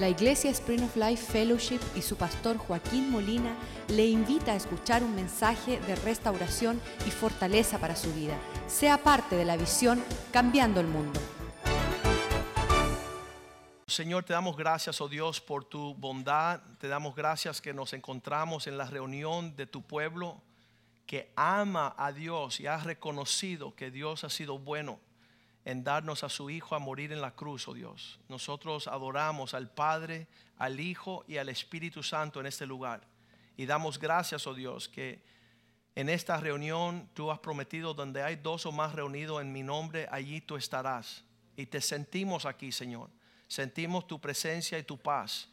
La Iglesia Spring of Life Fellowship y su pastor Joaquín Molina le invita a escuchar un mensaje de restauración y fortaleza para su vida. Sea parte de la visión Cambiando el Mundo. Señor, te damos gracias, oh Dios, por tu bondad. Te damos gracias que nos encontramos en la reunión de tu pueblo que ama a Dios y ha reconocido que Dios ha sido bueno en darnos a su Hijo a morir en la cruz, oh Dios. Nosotros adoramos al Padre, al Hijo y al Espíritu Santo en este lugar. Y damos gracias, oh Dios, que en esta reunión tú has prometido donde hay dos o más reunidos en mi nombre, allí tú estarás. Y te sentimos aquí, Señor. Sentimos tu presencia y tu paz.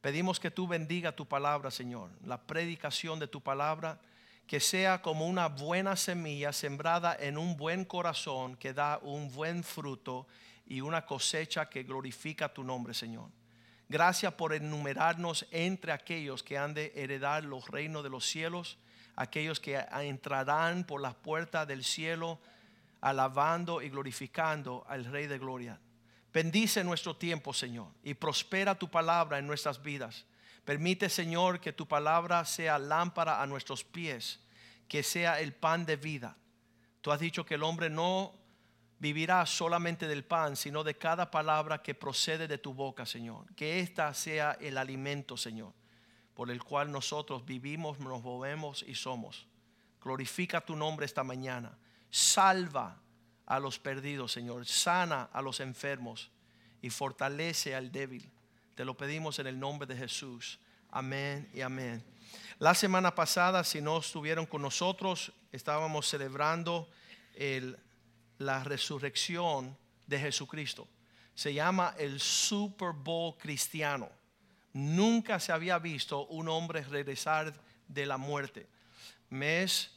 Pedimos que tú bendiga tu palabra, Señor, la predicación de tu palabra que sea como una buena semilla sembrada en un buen corazón que da un buen fruto y una cosecha que glorifica tu nombre, Señor. Gracias por enumerarnos entre aquellos que han de heredar los reinos de los cielos, aquellos que entrarán por las puertas del cielo alabando y glorificando al Rey de Gloria. Bendice nuestro tiempo, Señor, y prospera tu palabra en nuestras vidas. Permite, Señor, que tu palabra sea lámpara a nuestros pies, que sea el pan de vida. Tú has dicho que el hombre no vivirá solamente del pan, sino de cada palabra que procede de tu boca, Señor. Que esta sea el alimento, Señor, por el cual nosotros vivimos, nos movemos y somos. Glorifica tu nombre esta mañana. Salva a los perdidos, Señor. Sana a los enfermos y fortalece al débil. Te lo pedimos en el nombre de Jesús. Amén y amén. La semana pasada, si no estuvieron con nosotros, estábamos celebrando la resurrección de Jesucristo. Se llama el Super Bowl cristiano. Nunca se había visto un hombre regresar de la muerte. Mes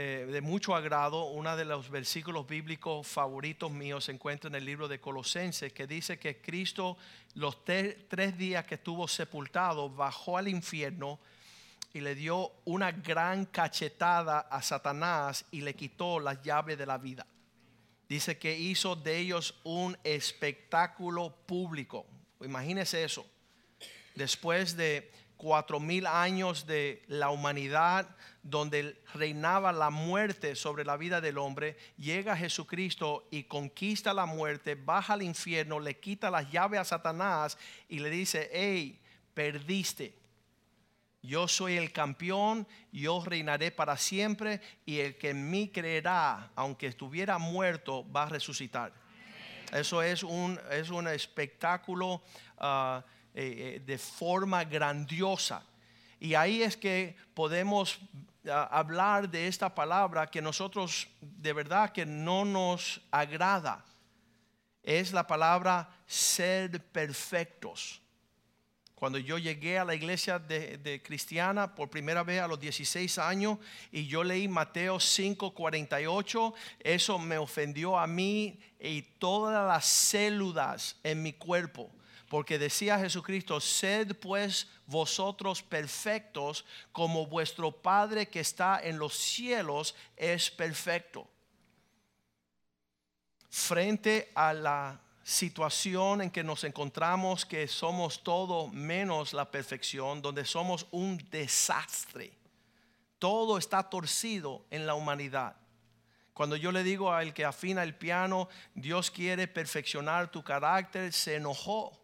eh, de mucho agrado, uno de los versículos bíblicos favoritos míos se encuentra en el libro de Colosenses, que dice que Cristo los tres días que estuvo sepultado bajó al infierno y le dio una gran cachetada a Satanás y le quitó las llaves de la vida. Dice que hizo de ellos un espectáculo público. Imagínese eso. Después de cuatro mil años de la humanidad donde reinaba la muerte sobre la vida del hombre, llega Jesucristo y conquista la muerte, baja al infierno, le quita las llaves a Satanás y le dice, hey, perdiste. Yo soy el campeón, yo reinaré para siempre y el que en mí creerá, aunque estuviera muerto, va a resucitar. Eso es un, es un espectáculo. Uh, eh, eh, de forma grandiosa. Y ahí es que podemos hablar de esta palabra que nosotros de verdad que no nos agrada. Es la palabra ser perfectos. Cuando yo llegué a la iglesia de, cristiana por primera vez a los 16 años y yo leí Mateo 5:48, eso me ofendió a mí y todas las células en mi cuerpo porque decía Jesucristo, sed pues vosotros perfectos como vuestro Padre que está en los cielos es perfecto. Frente a la situación en que nos encontramos, que somos todo menos la perfección, donde somos un desastre. Todo está torcido en la humanidad. Cuando yo le digo al que afina el piano, Dios quiere perfeccionar tu carácter, se enojó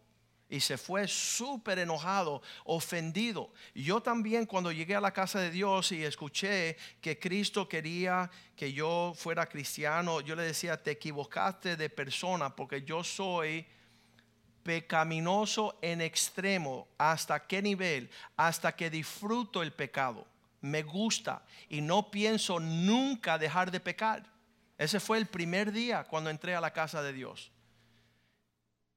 y se fue súper enojado, ofendido. Yo también cuando llegué a la casa de Dios y escuché que Cristo quería que yo fuera cristiano, yo le decía, te equivocaste de persona porque yo soy pecaminoso en extremo. ¿Hasta qué nivel? Hasta que disfruto el pecado. Me gusta y no pienso nunca dejar de pecar. Ese fue el primer día cuando entré a la casa de Dios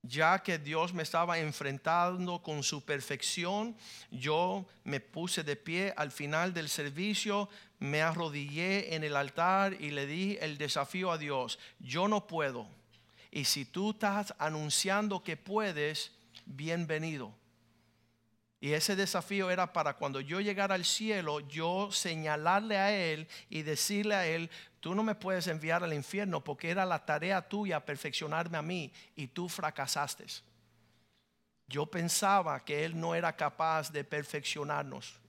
ya que Dios me estaba enfrentando con su perfección, yo me puse de pie al final del servicio, me arrodillé en el altar y le di el desafío a Dios. Yo no puedo. Y si tú estás anunciando que puedes, bienvenido. Y ese desafío era para cuando yo llegara al cielo, yo señalarle a Él y decirle a Él, tú no me puedes enviar al infierno porque era la tarea tuya perfeccionarme a mí y tú fracasaste. Yo pensaba que Él no era capaz de perfeccionarnos,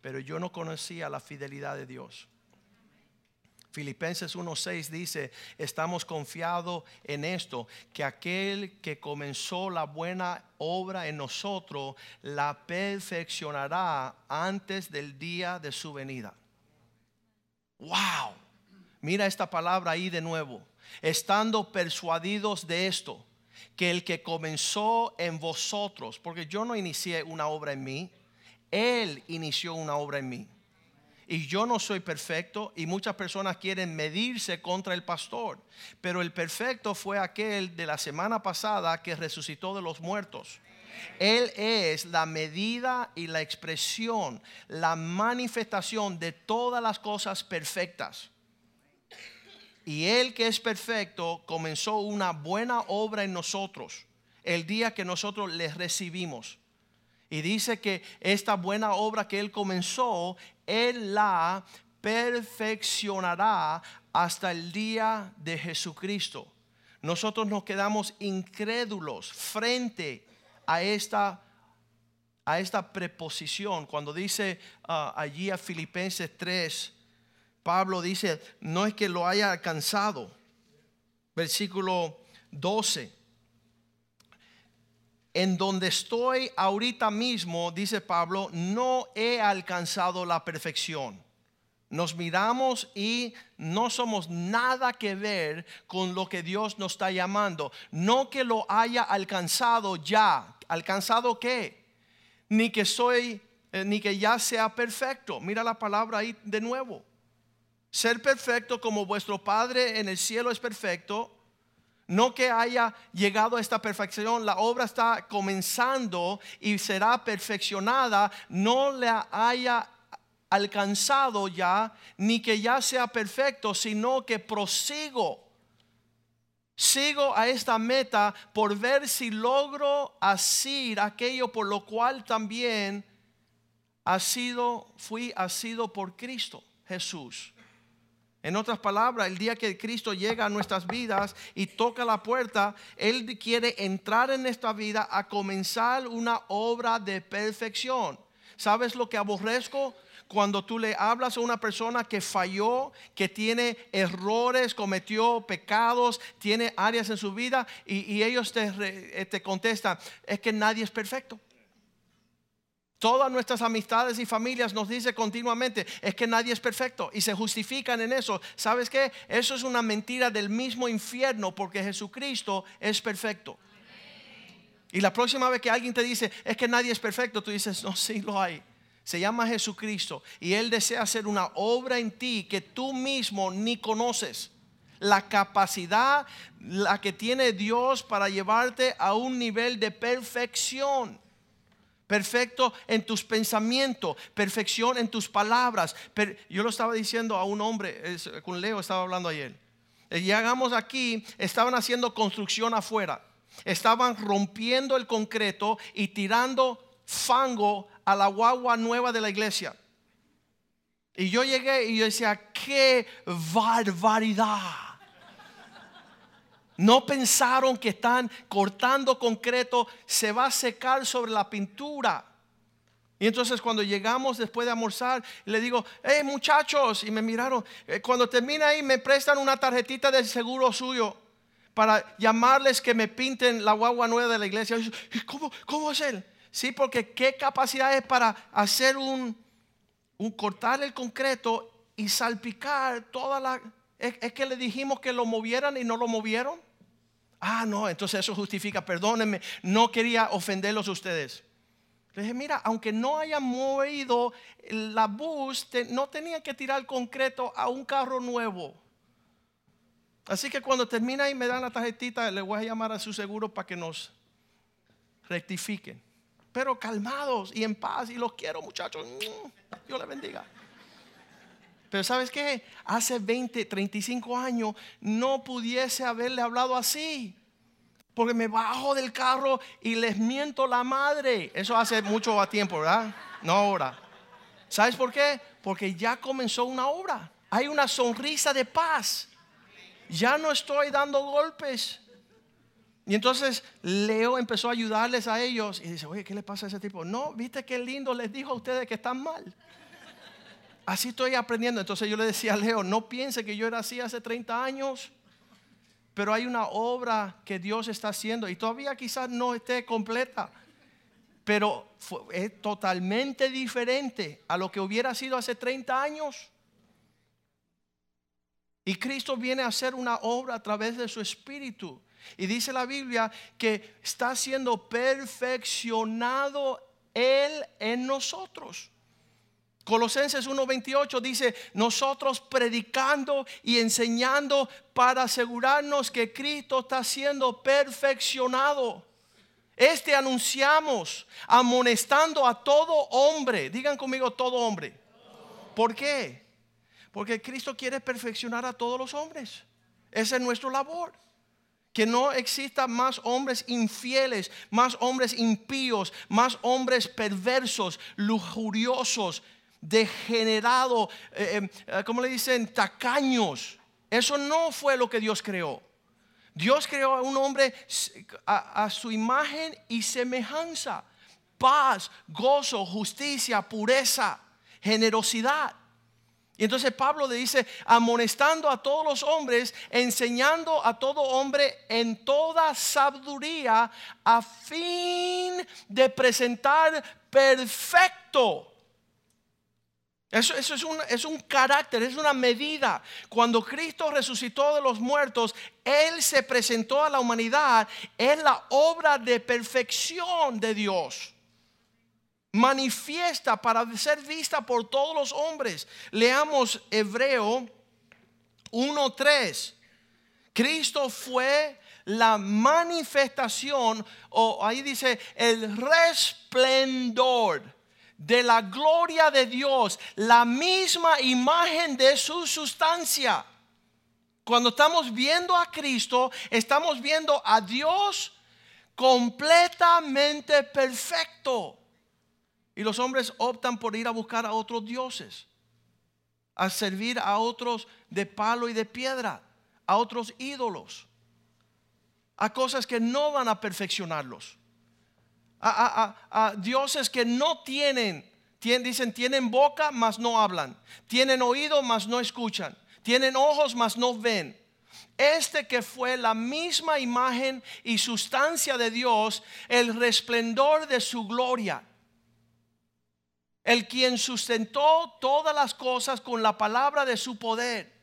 pero yo no conocía la fidelidad de Dios. Filipenses 1:6 dice, estamos confiados en esto, que aquel que comenzó la buena obra en nosotros, la perfeccionará antes del día de su venida. Wow, mira esta palabra ahí de nuevo, estando persuadidos de esto, que el que comenzó en vosotros, porque yo no inicié una obra en mí, Él inició una obra en mí y yo no soy perfecto y muchas personas quieren medirse contra el pastor. Pero el perfecto fue aquel de la semana pasada que resucitó de los muertos. Él es la medida y la expresión, la manifestación de todas las cosas perfectas. Y Él que es perfecto comenzó una buena obra en nosotros el día que nosotros le recibimos. Y dice que esta buena obra que Él comenzó, Él la perfeccionará hasta el día de Jesucristo. Nosotros nos quedamos incrédulos frente a esta, a esta preposición. Cuando dice ah, allí a Filipenses 3, Pablo dice, no es que lo haya alcanzado. Versículo 12 en donde estoy ahorita mismo, dice Pablo, no he alcanzado la perfección. Nos miramos y no somos nada que ver con lo que Dios nos está llamando. No que lo haya alcanzado ya. ¿Alcanzado qué? Ni que soy, eh, ni que ya sea perfecto. Mira la palabra ahí de nuevo. Ser perfecto como vuestro Padre en el cielo es perfecto no que haya llegado a esta perfección, la obra está comenzando y será perfeccionada, no la haya alcanzado ya, ni que ya sea perfecto, sino que prosigo. Sigo a esta meta por ver si logro asir aquello por lo cual también ha sido, fui asido por Cristo Jesús. En otras palabras, el día que Cristo llega a nuestras vidas y toca la puerta, Él quiere entrar en esta vida a comenzar una obra de perfección. ¿Sabes lo que aborrezco? Cuando tú le hablas a una persona que falló, que tiene errores, cometió pecados, tiene áreas en su vida y, ellos te, te contestan, es que nadie es perfecto. Todas nuestras amistades y familias nos dice continuamente, es que nadie es perfecto y se justifican en eso. ¿Sabes qué? Eso es una mentira del mismo infierno porque Jesucristo es perfecto. Y la próxima vez que alguien te dice, es que nadie es perfecto, tú dices, no, sí lo hay. Se llama Jesucristo y Él desea hacer una obra en ti que tú mismo ni conoces. La capacidad, la que tiene Dios para llevarte a un nivel de perfección perfecto en tus pensamientos, perfección en tus palabras. yo lo estaba diciendo a un hombre, con Leo estaba hablando ayer. Eh, llegamos aquí, estaban haciendo construcción afuera, estaban rompiendo el concreto y tirando fango a la guagua nueva de la iglesia. Y yo llegué y yo decía, qué barbaridad. No pensaron que están cortando concreto, se va a secar sobre la pintura. Y entonces cuando llegamos después de almorzar, le digo, hey muchachos, y me miraron, eh, cuando termina ahí me prestan una tarjetita del seguro suyo para llamarles que me pinten la guagua nueva de la iglesia. ¿Cómo, cómo es él? Sí, porque qué capacidad es para hacer un, un cortar el concreto y salpicar toda la... es que le dijimos que lo movieran y no lo movieron. Ah, no, entonces eso justifica, perdónenme, no quería ofenderlos a ustedes. Le dije, mira, aunque no haya movido la bus, no tenía que tirar concreto a un carro nuevo. Así que cuando termina y me dan la tarjetita, le voy a llamar a su seguro para que nos rectifiquen. Pero calmados y en paz, y los quiero muchachos. Dios les bendiga. Pero sabes qué? Hace 20, 35 años no pudiese haberle hablado así. Porque me bajo del carro y les miento la madre. Eso hace mucho tiempo, ¿verdad? No ahora. ¿Sabes por qué? Porque ya comenzó una obra. Hay una sonrisa de paz. Ya no estoy dando golpes. Y entonces Leo empezó a ayudarles a ellos y dice, oye, ¿qué le pasa a ese tipo? No, viste qué lindo les dijo a ustedes que están mal. Así estoy aprendiendo. Entonces yo le decía a Leo, no piense que yo era así hace 30 años, pero hay una obra que Dios está haciendo y todavía quizás no esté completa, pero es totalmente diferente a lo que hubiera sido hace 30 años. Y Cristo viene a hacer una obra a través de su espíritu. Y dice la Biblia que está siendo perfeccionado Él en nosotros. Colosenses 1:28 dice, nosotros predicando y enseñando para asegurarnos que Cristo está siendo perfeccionado. Este anunciamos, amonestando a todo hombre. Digan conmigo todo hombre. ¿Por qué? Porque Cristo quiere perfeccionar a todos los hombres. Esa es nuestra labor. Que no exista más hombres infieles, más hombres impíos, más hombres perversos, lujuriosos, degenerados, eh, eh, ¿cómo le dicen? Tacaños. Eso no fue lo que Dios creó. Dios creó a un hombre a, su imagen y semejanza. Paz, gozo, justicia, pureza, generosidad. Y entonces Pablo le dice, amonestando a todos los hombres, enseñando a todo hombre en toda sabiduría, a fin de presentar perfecto eso, es, un, es, un, carácter, es una medida. Cuando Cristo resucitó de los muertos, Él se presentó a la humanidad, es la obra de perfección de Dios. Manifiesta para ser vista por todos los hombres. Leamos Hebreo 1.3. Cristo fue la manifestación, o ahí dice el resplendor de la gloria de Dios, la misma imagen de su sustancia. Cuando estamos viendo a Cristo, estamos viendo a Dios completamente perfecto. Y los hombres optan por ir a buscar a otros dioses, a servir a otros de palo y de piedra, a otros ídolos, a cosas que no van a perfeccionarlos a, dioses que no tienen, dicen, tienen boca, mas no hablan, tienen oído, mas no escuchan, tienen ojos, mas no ven. Este que fue la misma imagen y sustancia de Dios, el resplendor de su gloria, el quien sustentó todas las cosas con la palabra de su poder.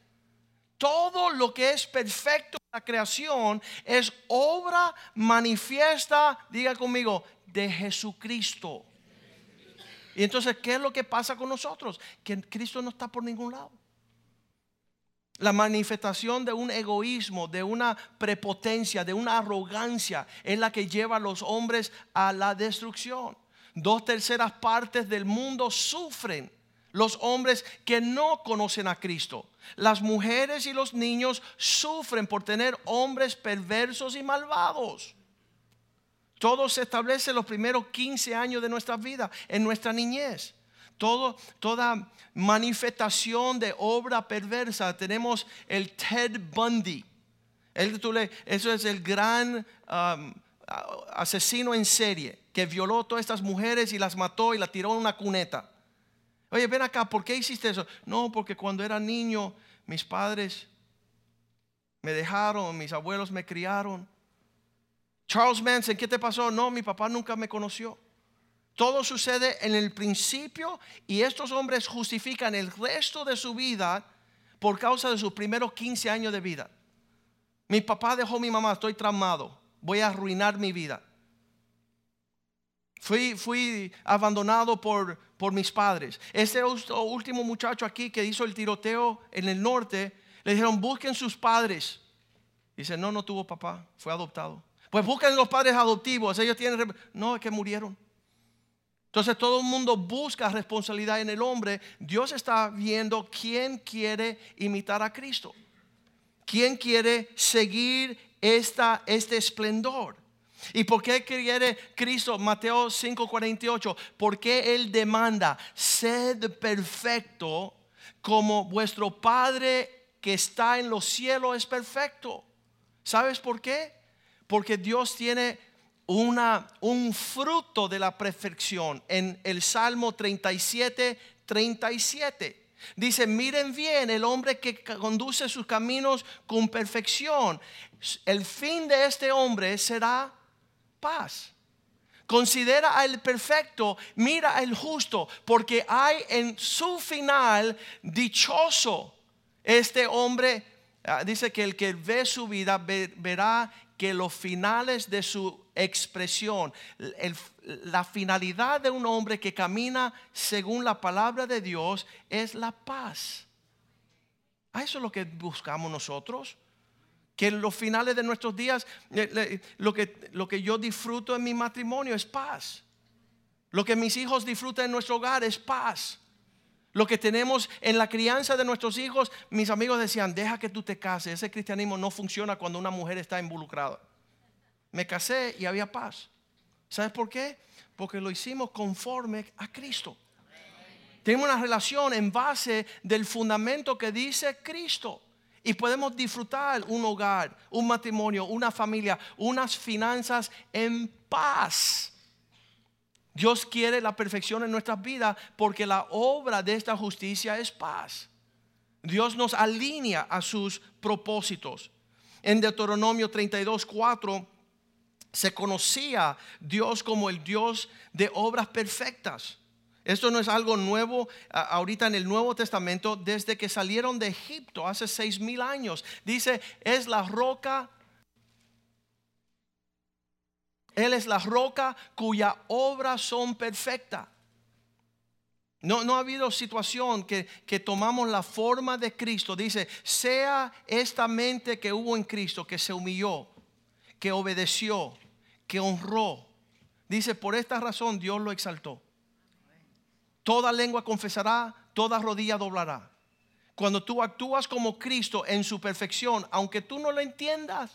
Todo lo que es perfecto en la creación es obra manifiesta, diga conmigo, de Jesucristo. Y entonces, ¿qué es lo que pasa con nosotros? Que Cristo no está por ningún lado. La manifestación de un egoísmo, de una prepotencia, de una arrogancia es la que lleva a los hombres a la destrucción. Dos terceras partes del mundo sufren los hombres que no conocen a Cristo. Las mujeres y los niños sufren por tener hombres perversos y malvados. Todo se establece en los primeros 15 años de nuestra vida, en nuestra niñez. Toda manifestación de obra perversa. Tenemos el Ted Bundy. eso es el gran um, asesino en serie que violó a todas estas mujeres y las mató y las tiró en una cuneta. Oye, ven acá, ¿por qué hiciste eso? No, porque cuando era niño mis padres me dejaron, mis abuelos me criaron Charles Manson, ¿qué te pasó? No, mi papá nunca me conoció. Todo sucede en el principio y estos hombres justifican el resto de su vida por causa de sus primeros 15 años de vida. Mi papá dejó a mi mamá, estoy traumado, voy a arruinar mi vida. Fui, fui abandonado por, por mis padres. Este último muchacho aquí que hizo el tiroteo en el norte, le dijeron, busquen sus padres. Dice, no, no tuvo papá, fue adoptado. Pues busquen los padres adoptivos, ellos tienen... No, es que murieron. Entonces todo el mundo busca responsabilidad en el hombre. Dios está viendo quién quiere imitar a Cristo. ¿Quién quiere seguir esta, este esplendor? ¿Y por qué quiere Cristo? Mateo 5:48. Porque Él demanda, sed perfecto como vuestro Padre que está en los cielos es perfecto. ¿Sabes por qué? Porque Dios tiene una, un fruto de la perfección en el Salmo 37, 37. Dice, miren bien el hombre que conduce sus caminos con perfección. El fin de este hombre será paz. Considera al perfecto, mira al justo, porque hay en su final dichoso este hombre. Ah, dice que el que ve su vida verá que los finales de su expresión, la finalidad de un hombre que camina según la palabra de Dios es la paz. ¿A eso es lo que buscamos nosotros? Que en los finales de nuestros días, eh, lo que, lo que yo disfruto en mi matrimonio es paz. Lo que mis hijos disfrutan en nuestro hogar es paz. Lo que tenemos en la crianza de nuestros hijos, mis amigos decían, deja que tú te cases. Ese cristianismo no funciona cuando una mujer está involucrada. Me casé y había paz. ¿Sabes por qué? Porque lo hicimos conforme a Cristo. Tenemos una relación en base del fundamento que dice Cristo. Y podemos disfrutar un hogar, un matrimonio, una familia, unas finanzas en paz. Dios quiere la perfección en nuestras vidas porque la obra de esta justicia es paz. Dios nos alinea a sus propósitos. En Deuteronomio 32, 4 se conocía Dios como el Dios de obras perfectas. Esto no es algo nuevo ahorita en el Nuevo Testamento, desde que salieron de Egipto hace seis mil años. Dice, es la roca él es la roca cuya obras son perfectas. No, no, ha habido situación que, que, tomamos la forma de Cristo. Dice, sea esta mente que hubo en Cristo, que se humilló, que obedeció, que honró. Dice, por esta razón Dios lo exaltó. Toda lengua confesará, toda rodilla doblará. Cuando tú actúas como Cristo en su perfección, aunque tú no lo entiendas,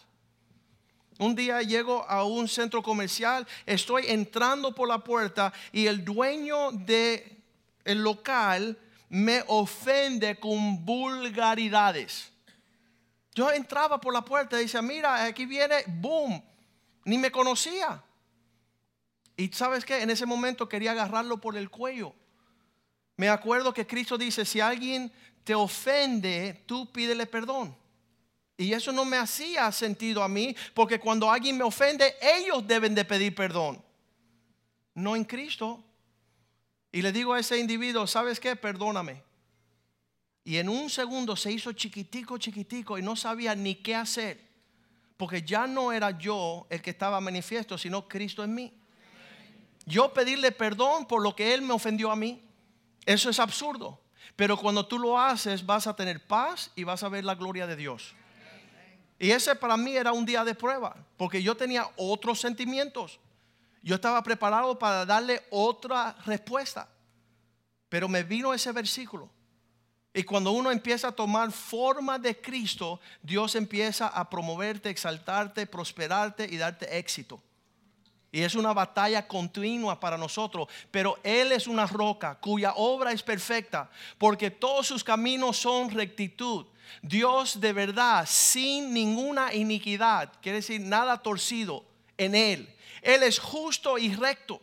un día llego a un centro comercial, estoy entrando por la puerta y el dueño del el local me ofende con vulgaridades. Yo entraba por la puerta y decía, mira, aquí viene, boom, ni me conocía. Y sabes qué, en ese momento quería agarrarlo por el cuello. Me acuerdo que Cristo dice, si alguien te ofende, tú pídele perdón. Y eso no me hacía sentido a mí, porque cuando alguien me ofende, ellos deben de pedir perdón, no en Cristo. Y le digo a ese individuo, ¿sabes qué? Perdóname. Y en un segundo se hizo chiquitico, chiquitico y no sabía ni qué hacer, porque ya no era yo el que estaba manifiesto, sino Cristo en mí. Yo pedirle perdón por lo que Él me ofendió a mí, eso es absurdo. Pero cuando tú lo haces, vas a tener paz y vas a ver la gloria de Dios. Y ese para mí era un día de prueba, porque yo tenía otros sentimientos. Yo estaba preparado para darle otra respuesta. Pero me vino ese versículo. Y cuando uno empieza a tomar forma de Cristo, Dios empieza a promoverte, exaltarte, prosperarte y darte éxito. Y es una batalla continua para nosotros. Pero Él es una roca cuya obra es perfecta, porque todos sus caminos son rectitud. Dios de verdad, sin ninguna iniquidad, quiere decir nada torcido en Él. Él es justo y recto.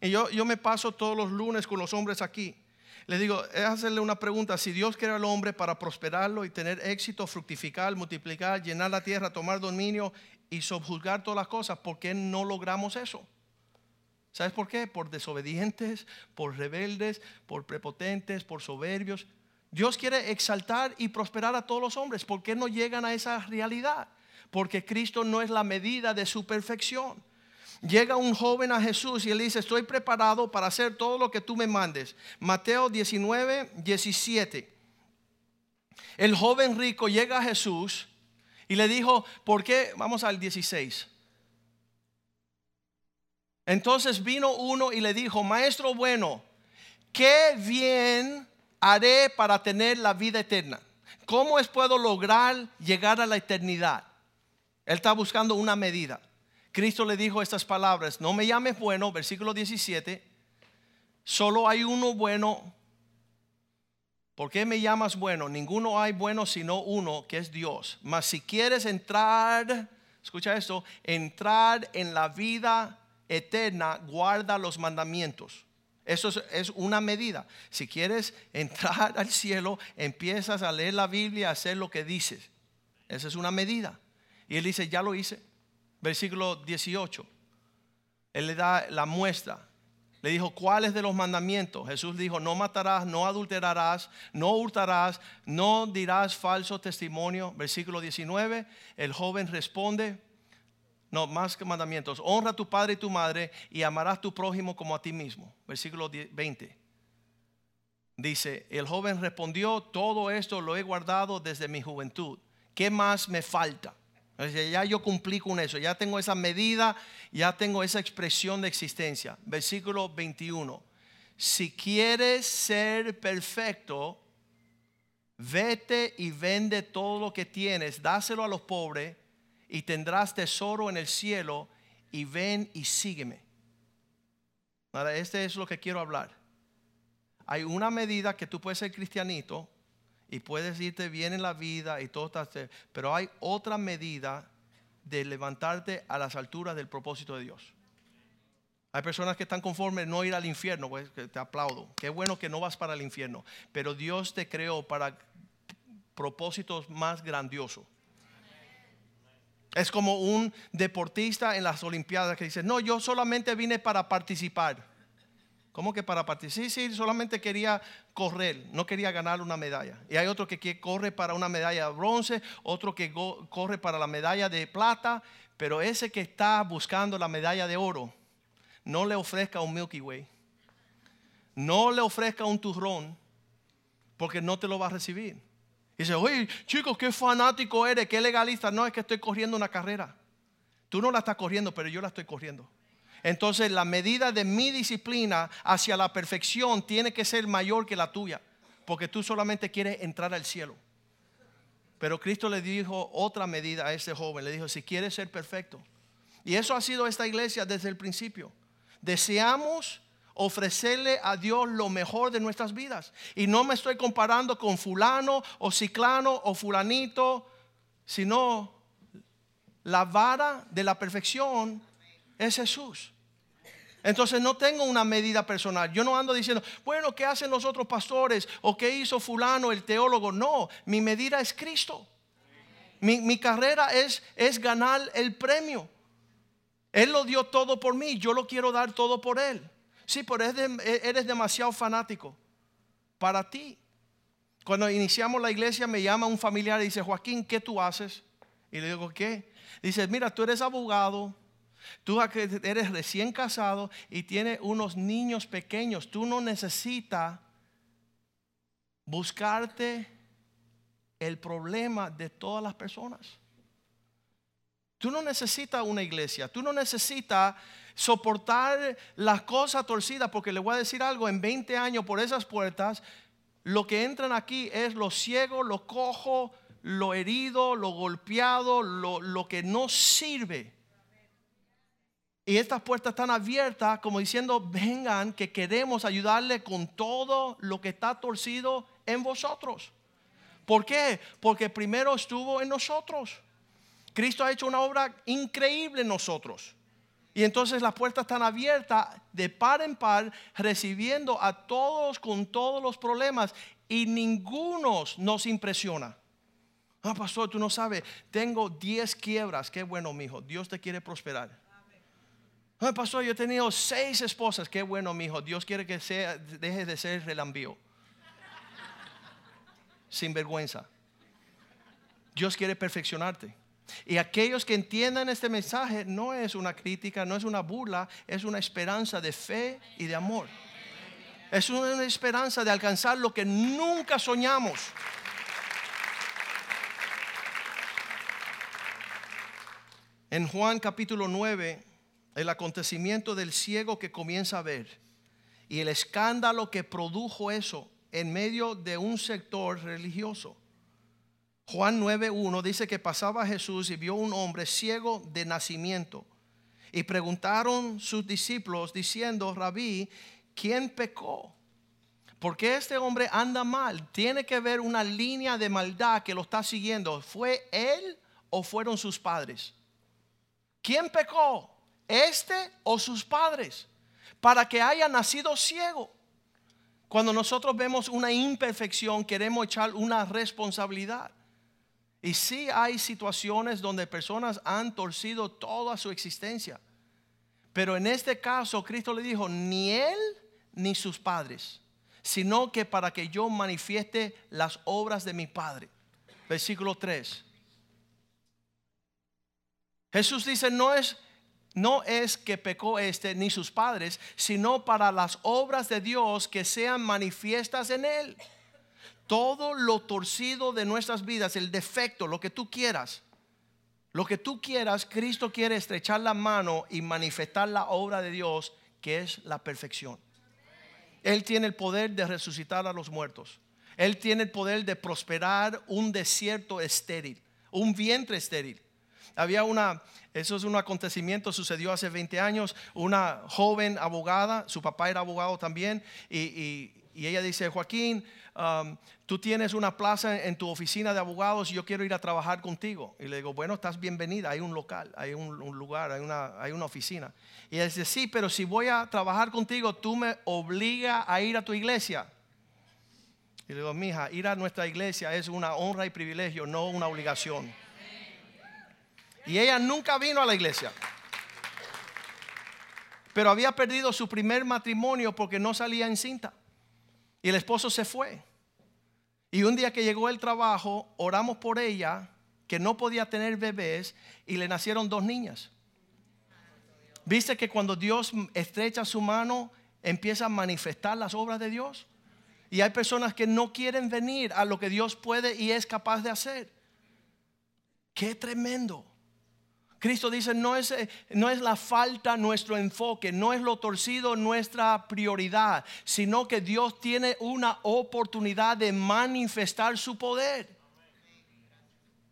Y yo, yo me paso todos los lunes con los hombres aquí. Le digo, es hacerle una pregunta. Si Dios quiere al hombre para prosperarlo y tener éxito, fructificar, multiplicar, llenar la tierra, tomar dominio y subjuzgar todas las cosas, ¿por qué no logramos eso? ¿Sabes por qué? Por desobedientes, por rebeldes, por prepotentes, por soberbios. Dios quiere exaltar y prosperar a todos los hombres. ¿Por qué no llegan a esa realidad? Porque Cristo no es la medida de su perfección. Llega un joven a Jesús y él dice, estoy preparado para hacer todo lo que tú me mandes. Mateo 19, 17. El joven rico llega a Jesús y le dijo, ¿por qué? Vamos al 16. Entonces vino uno y le dijo, maestro bueno, qué bien haré para tener la vida eterna? ¿Cómo es puedo lograr llegar a la eternidad? Él está buscando una medida. Cristo le dijo estas palabras, no me llames bueno, versículo 17, solo hay uno bueno. ¿Por qué me llamas bueno? Ninguno hay bueno sino uno, que es Dios. Mas si quieres entrar escucha esto, entrar en la vida eterna, guarda los mandamientos. Eso es, una medida. Si quieres entrar al cielo, empiezas a leer la Biblia, a hacer lo que dices. Esa es una medida. Y él dice, ya lo hice. Versículo 18. Él le da la muestra. Le dijo, ¿cuáles de los mandamientos? Jesús dijo, no matarás, no adulterarás, no hurtarás, no dirás falso testimonio. Versículo 19, el joven responde, no, más que mandamientos, honra a tu padre y tu madre y amarás a tu prójimo como a ti mismo. Versículo 20. Dice, el joven respondió, todo esto lo he guardado desde mi juventud. ¿Qué más me falta? Ya yo cumplí con eso, ya tengo esa medida, ya tengo esa expresión de existencia. Versículo 21. Si quieres ser perfecto, vete y vende todo lo que tienes, dáselo a los pobres y tendrás tesoro en el cielo y ven y sígueme. Ahora, este es lo que quiero hablar. Hay una medida que tú puedes ser cristianito y puedes irte bien en la vida y todo está, pero hay otra medida de levantarte a las alturas del propósito de Dios. Hay personas que están conformes no ir al infierno, pues te aplaudo. Qué bueno que no vas para el infierno, pero Dios te creó para propósitos más grandiosos. Es como un deportista en las Olimpiadas que dice, no, yo solamente vine para participar. ¿Cómo que para participar? Sí, sí, solamente quería correr, no quería ganar una medalla. Y hay otro que corre para una medalla de bronce, otro que corre para la medalla de plata, pero ese que está buscando la medalla de oro, no le ofrezca un Milky Way, no le ofrezca un turrón, porque no te lo va a recibir. Y dice, oye, chicos, qué fanático eres, qué legalista. No, es que estoy corriendo una carrera. Tú no la estás corriendo, pero yo la estoy corriendo. Entonces la medida de mi disciplina hacia la perfección tiene que ser mayor que la tuya, porque tú solamente quieres entrar al cielo. Pero Cristo le dijo otra medida a ese joven, le dijo, si quieres ser perfecto. Y eso ha sido esta iglesia desde el principio. Deseamos ofrecerle a Dios lo mejor de nuestras vidas. Y no me estoy comparando con fulano o ciclano o fulanito, sino la vara de la perfección es Jesús. Entonces no tengo una medida personal. Yo no ando diciendo, bueno, ¿qué hacen los otros pastores? ¿O qué hizo fulano, el teólogo? No, mi medida es Cristo. Mi, carrera es, es ganar el premio. Él lo dio todo por mí, yo lo quiero dar todo por Él. Sí, pero eres demasiado fanático para ti. Cuando iniciamos la iglesia me llama un familiar y dice, Joaquín, ¿qué tú haces? Y le digo, ¿qué? Dice, mira, tú eres abogado, Tú eres recién casado y tienes unos niños pequeños. Tú no necesitas buscarte el problema de todas las personas. Tú no necesitas una iglesia. Tú no necesitas soportar las cosas torcidas. Porque le voy a decir algo, en 20 años por esas puertas, lo que entran aquí es lo ciego, lo cojo, lo herido, lo golpeado, lo, lo que no sirve. Y estas puertas están abiertas como diciendo, vengan que queremos ayudarle con todo lo que está torcido en vosotros. ¿Por qué? Porque primero estuvo en nosotros. Cristo ha hecho una obra increíble en nosotros. Y entonces las puertas están abiertas de par en par, recibiendo a todos con todos los problemas y ninguno nos impresiona. Ah, pastor, tú no sabes, tengo 10 quiebras. Qué bueno, mijo. Dios te quiere prosperar. Ay, pastor, yo he tenido seis esposas. Qué bueno, mi hijo. Dios quiere que sea, deje de ser relambío. Sin vergüenza. Dios quiere perfeccionarte. Y aquellos que entiendan este mensaje no es una crítica, no es una burla, es una esperanza de fe y de amor. Es una esperanza de alcanzar lo que nunca soñamos. En Juan capítulo 9 el acontecimiento del ciego que comienza a ver y el escándalo que produjo eso en medio de un sector religioso. Juan 9.1 dice que pasaba Jesús y vio un hombre ciego de nacimiento. Y preguntaron sus discípulos diciendo, rabí, ¿quién pecó? ¿Por qué este hombre anda mal? Tiene que ver una línea de maldad que lo está siguiendo. ¿Fue él o fueron sus padres? ¿Quién pecó? ¿Este o sus padres? Para que haya nacido ciego. Cuando nosotros vemos una imperfección, queremos echar una responsabilidad. Y sí hay situaciones donde personas han torcido toda su existencia. Pero en este caso, Cristo le dijo, ni él ni sus padres, sino que para que yo manifieste las obras de mi Padre. Versículo 3. Jesús dice, no es no es que pecó este ni sus padres, sino para las obras de Dios que sean manifiestas en él. Todo lo torcido de nuestras vidas, el defecto, lo que tú quieras, lo que tú quieras, Cristo quiere estrechar la mano y manifestar la obra de Dios, que es la perfección. Él tiene el poder de resucitar a los muertos. Él tiene el poder de prosperar un desierto estéril, un vientre estéril. Había una, eso es un acontecimiento, sucedió hace 20 años, una joven abogada, su papá era abogado también, y, ella dice, Joaquín, um, tú tienes una plaza en tu oficina de abogados y yo quiero ir a trabajar contigo. Y le digo, bueno, estás bienvenida, hay un local, hay un, lugar, hay una, hay una oficina. Y ella dice, sí, pero si voy a trabajar contigo, tú me obligas a ir a tu iglesia. Y le digo, mija, ir a nuestra iglesia es una honra y privilegio, no una obligación. Y ella nunca vino a la iglesia. Pero había perdido su primer matrimonio porque no salía en cinta. Y el esposo se fue. Y un día que llegó el trabajo, oramos por ella, que no podía tener bebés, y le nacieron dos niñas. ¿Viste que cuando Dios estrecha su mano, empieza a manifestar las obras de Dios? Y hay personas que no quieren venir a lo que Dios puede y es capaz de hacer. Qué tremendo. Cristo dice, no es, eh, no es la falta nuestro enfoque, no es lo torcido nuestra prioridad, sino que Dios tiene una oportunidad de manifestar su poder.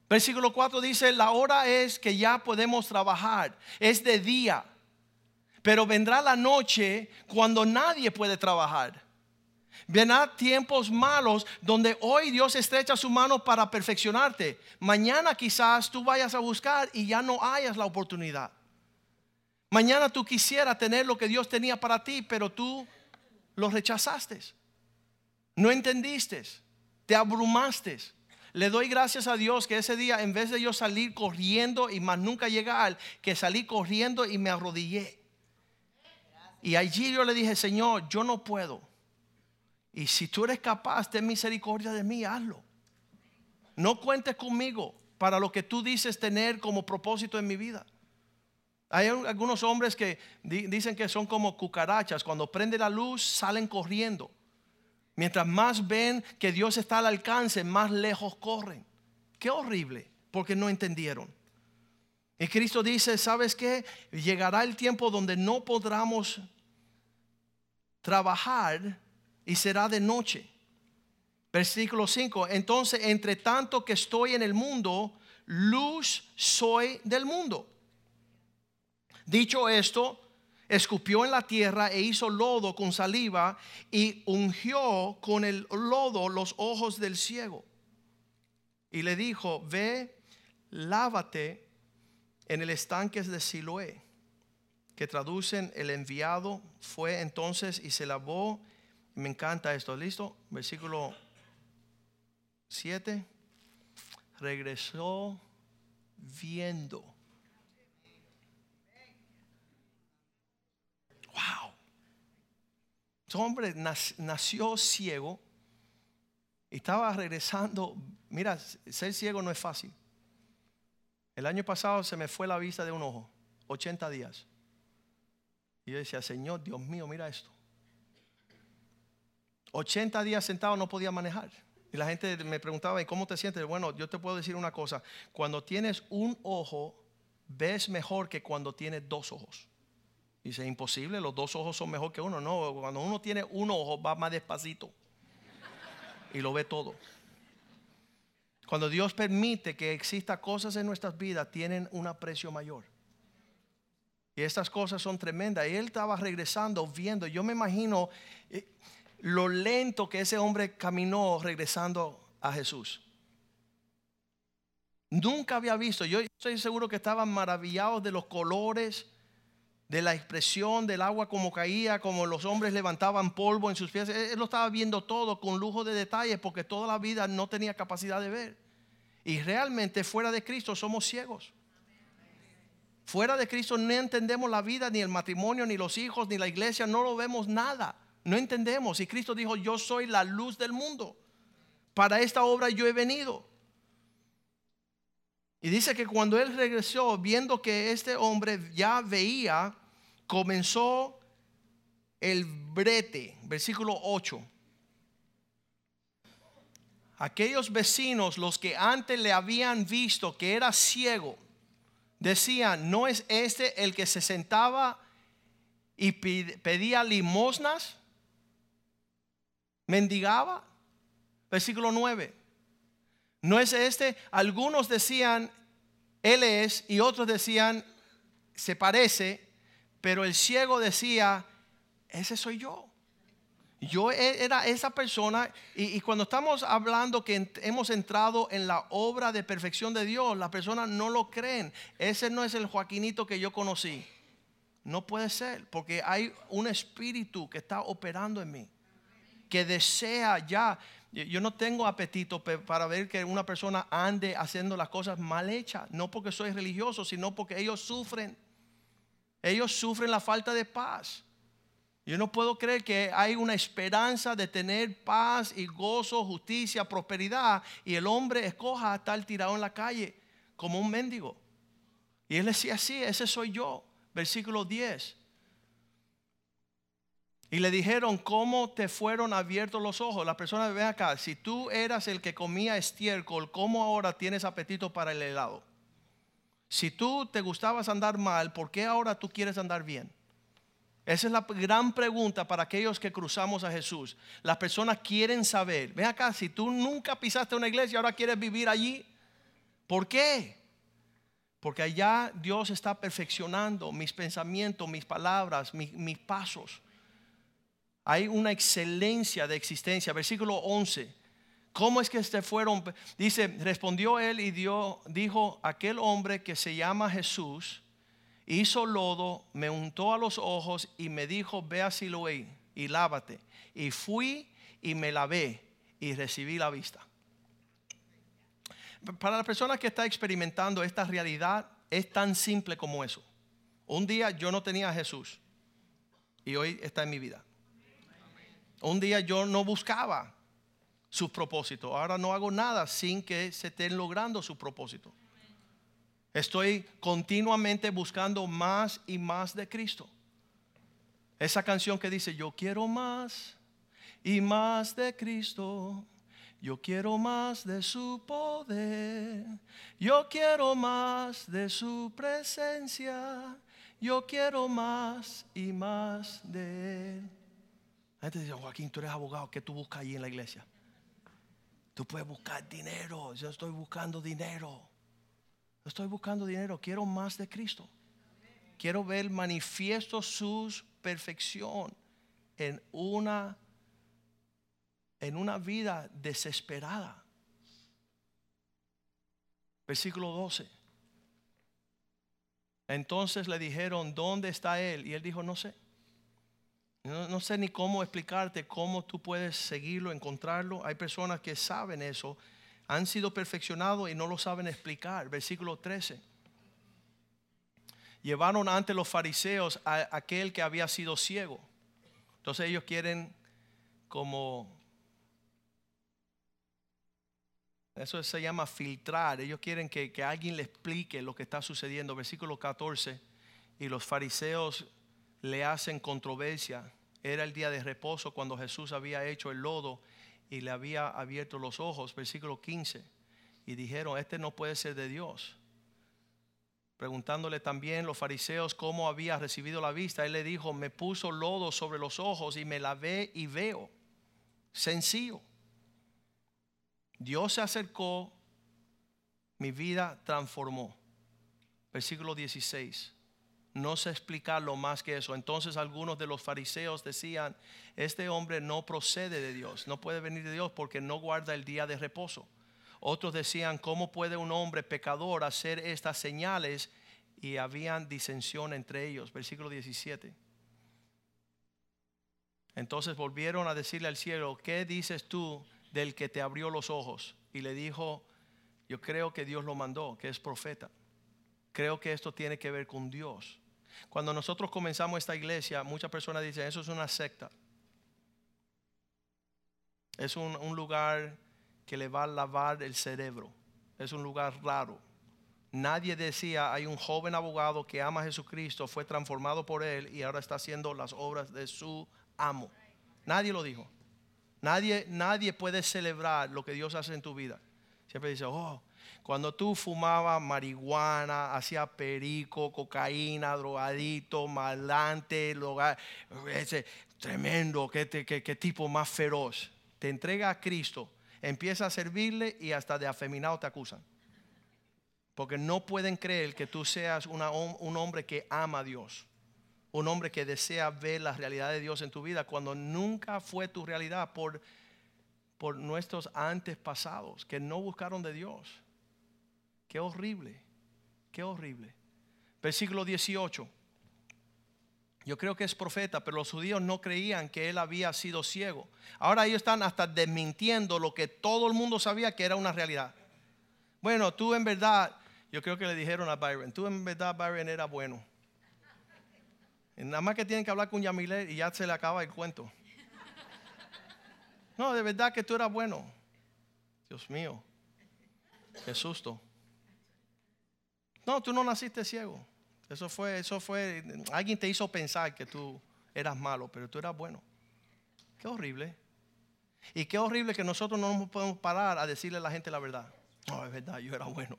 Versículo 4 dice, la hora es que ya podemos trabajar, es de día, pero vendrá la noche cuando nadie puede trabajar. Vendrá tiempos malos donde hoy Dios estrecha su mano para perfeccionarte. Mañana quizás tú vayas a buscar y ya no hayas la oportunidad. Mañana tú quisieras tener lo que Dios tenía para ti, pero tú lo rechazaste. No entendiste. Te abrumaste. Le doy gracias a Dios que ese día, en vez de yo salir corriendo y más nunca llegar, que salí corriendo y me arrodillé. Y allí yo le dije, Señor, yo no puedo y si tú eres capaz, ten misericordia de mí, hazlo. No cuentes conmigo para lo que tú dices tener como propósito en mi vida. Hay algunos hombres que dicen que son como cucarachas. Cuando prende la luz, salen corriendo. Mientras más ven que Dios está al alcance, más lejos corren. Qué horrible, porque no entendieron. Y Cristo dice, ¿sabes qué? Llegará el tiempo donde no podremos trabajar y será de noche. Versículo 5. Entonces, entre tanto que estoy en el mundo, luz soy del mundo. Dicho esto, escupió en la tierra e hizo lodo con saliva y ungió con el lodo los ojos del ciego. Y le dijo, ve, lávate en el estanque de Siloé, que traducen el enviado, fue entonces y se lavó me encanta esto. ¿Listo? Versículo 7. Regresó viendo. Wow. Ese hombre nació ciego estaba regresando. Mira, ser ciego no es fácil. El año pasado se me fue la vista de un ojo, 80 días. Y yo decía, Señor, Dios mío, mira esto. 80 días sentado no podía manejar. Y la gente me preguntaba, ¿y cómo te sientes? Bueno, yo te puedo decir una cosa. Cuando tienes un ojo, ves mejor que cuando tienes dos ojos. Dice, imposible, los dos ojos son mejor que uno. No, cuando uno tiene un ojo, va más despacito. Y lo ve todo. Cuando Dios permite que exista cosas en nuestras vidas, tienen un aprecio mayor. Y estas cosas son tremendas. Y él estaba regresando, viendo. Yo me imagino, eh, lo lento que ese hombre caminó regresando a Jesús. Nunca había visto. Yo estoy seguro que estaban maravillados de los colores, de la expresión del agua como caía, como los hombres levantaban polvo en sus pies. Él lo estaba viendo todo con lujo de detalles porque toda la vida no tenía capacidad de ver. Y realmente fuera de Cristo somos ciegos. Fuera de Cristo no entendemos la vida, ni el matrimonio, ni los hijos, ni la iglesia, no lo vemos nada. No entendemos. Y Cristo dijo, yo soy la luz del mundo. Para esta obra yo he venido. Y dice que cuando él regresó, viendo que este hombre ya veía, comenzó el brete, versículo 8. Aquellos vecinos, los que antes le habían visto que era ciego, decían, ¿no es este el que se sentaba y pedía limosnas? ¿Mendigaba? Versículo 9. ¿No es este? Algunos decían, Él es, y otros decían, se parece, pero el ciego decía, ese soy yo. Yo e, era esa persona y, cuando estamos hablando que hemos entrado en la obra de perfección de Dios, las personas no lo creen. Ese no es el Joaquinito que yo conocí. No puede ser, porque hay un espíritu que está operando en mí, que desea ya. Yo no tengo apetito para ver que una persona ande haciendo las cosas mal hechas, no porque soy religioso, sino porque ellos sufren. Ellos sufren la falta de paz. Yo no puedo creer que hay una esperanza de tener paz y gozo, justicia, prosperidad y el hombre escoja estar tirado en la calle como un mendigo. Y él decía así, ese soy yo. Versículo 10. Y le dijeron, ¿cómo te fueron abiertos los ojos? La persona ve acá, si tú eras el que comía estiércol, ¿cómo ahora tienes apetito para el helado? Si tú te gustabas andar mal, ¿por qué ahora tú quieres andar bien? Esa es la gran pregunta para aquellos que cruzamos a Jesús. Las personas quieren saber, ven acá, si tú nunca pisaste una iglesia, ahora quieres vivir allí, ¿por qué? Porque allá Dios está perfeccionando mis pensamientos, mis palabras, mis pasos hay una excelencia de existencia. Versículo 11. ¿Cómo es que se fueron? Dice, respondió él y dio, dijo, aquel hombre que se llama Jesús, hizo lodo, me untó a los ojos y me dijo, ve a Siloé y lávate. Y fui y me lavé y recibí la vista. Para la persona que está experimentando esta realidad, es tan simple como eso. Un día yo no tenía a Jesús y hoy está en mi vida. Un día yo no buscaba sus propósitos. Ahora no hago nada sin que se estén logrando su propósito. Estoy continuamente buscando más y más de Cristo. Esa canción que dice, yo quiero más y más de Cristo. Yo quiero más de su poder. Yo quiero más de su presencia. Yo quiero más y más de él gente dice, Joaquín, tú eres abogado, ¿qué tú buscas ahí en la iglesia? Tú puedes buscar dinero, yo estoy buscando dinero. Estoy buscando dinero, quiero más de Cristo. Quiero ver manifiesto su perfección en una en una vida desesperada. Versículo 12. Entonces le dijeron, ¿dónde está él? Y él dijo, no sé. No, sé ni cómo explicarte cómo tú puedes seguirlo, encontrarlo. Hay personas que saben eso, han sido perfeccionados y no lo saben explicar. Versículo 13. Llevaron ante los fariseos a aquel que había sido ciego. Entonces ellos quieren como... Eso se llama filtrar. Ellos quieren que, que alguien le explique lo que está sucediendo. Versículo 14. Y los fariseos le hacen controversia. Era el día de reposo cuando Jesús había hecho el lodo y le había abierto los ojos, versículo 15. Y dijeron, este no puede ser de Dios. Preguntándole también los fariseos cómo había recibido la vista, él le dijo, me puso lodo sobre los ojos y me lavé y veo. Sencillo. Dios se acercó, mi vida transformó. Versículo 16 no sé explicarlo más que eso. Entonces algunos de los fariseos decían, este hombre no procede de Dios, no puede venir de Dios porque no guarda el día de reposo. Otros decían, ¿cómo puede un hombre pecador hacer estas señales? Y habían disensión entre ellos. Versículo 17. Entonces volvieron a decirle al cielo, ¿qué dices tú del que te abrió los ojos? Y le dijo, yo creo que Dios lo mandó, que es profeta. Creo que esto tiene que ver con Dios. Cuando nosotros comenzamos esta iglesia, muchas personas dicen, eso es una secta. Es un, un lugar que le va a lavar el cerebro. Es un lugar raro. Nadie decía, hay un joven abogado que ama a Jesucristo, fue transformado por él y ahora está haciendo las obras de su amo. Nadie lo dijo. Nadie, nadie puede celebrar lo que Dios hace en tu vida. Siempre dice, oh, cuando tú fumabas marihuana, hacía perico, cocaína, drogadito, malante, ese tremendo, qué, qué tipo más feroz. Te entrega a Cristo, empieza a servirle y hasta de afeminado te acusan. Porque no pueden creer que tú seas un hombre que ama a Dios un hombre que desea ver la realidad de Dios en tu vida cuando nunca fue tu realidad por, por nuestros antepasados que no buscaron de Dios. Qué horrible, qué horrible. Versículo 18. Yo creo que es profeta, pero los judíos no creían que él había sido ciego. Ahora ellos están hasta desmintiendo lo que todo el mundo sabía que era una realidad. Bueno, tú en verdad, yo creo que le dijeron a Byron, tú en verdad Byron era bueno. Nada más que tienen que hablar con Yamile y ya se le acaba el cuento. No, de verdad que tú eras bueno. Dios mío, qué susto. No, tú no naciste ciego. Eso fue, eso fue, alguien te hizo pensar que tú eras malo, pero tú eras bueno. Qué horrible. Y qué horrible que nosotros no nos podemos parar a decirle a la gente la verdad. No, es verdad, yo era bueno.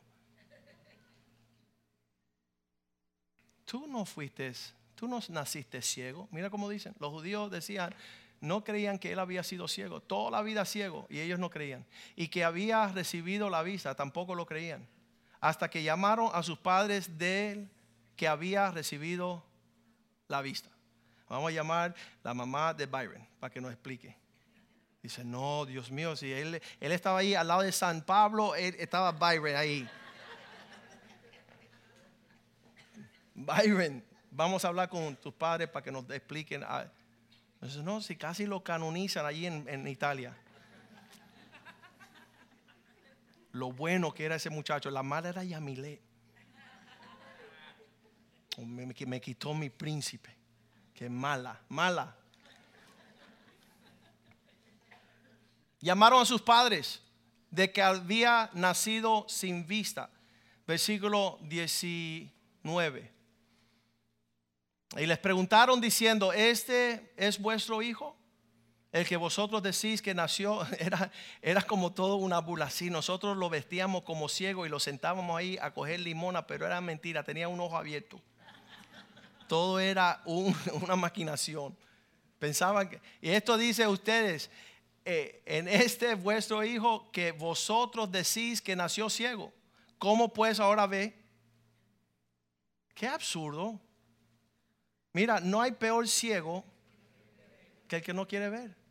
Tú no fuiste tú no naciste ciego. Mira cómo dicen. Los judíos decían, no creían que él había sido ciego. Toda la vida ciego y ellos no creían. Y que había recibido la vista, tampoco lo creían. Hasta que llamaron a sus padres de él que había recibido la vista. Vamos a llamar la mamá de Byron para que nos explique. Dice, no, Dios mío, si él, estaba ahí al lado de San Pablo, él, estaba Byron ahí. Byron, vamos a hablar con tus padres para que nos expliquen. Entonces, no, si casi lo canonizan allí en, Italia. Lo bueno que era ese muchacho, la mala era Yamilé. Me, me quitó mi príncipe. Que mala, mala. Llamaron a sus padres de que había nacido sin vista. Versículo 19. Y les preguntaron diciendo, ¿este es vuestro hijo? El que vosotros decís que nació era, era como todo una bula así. Nosotros lo vestíamos como ciego y lo sentábamos ahí a coger limona, pero era mentira, tenía un ojo abierto. Todo era una maquinación. Pensaban que, y esto dice ustedes, eh, en este vuestro hijo que vosotros decís que nació ciego, ¿cómo pues ahora ve? Qué absurdo. Mira, no hay peor ciego que el que no quiere ver.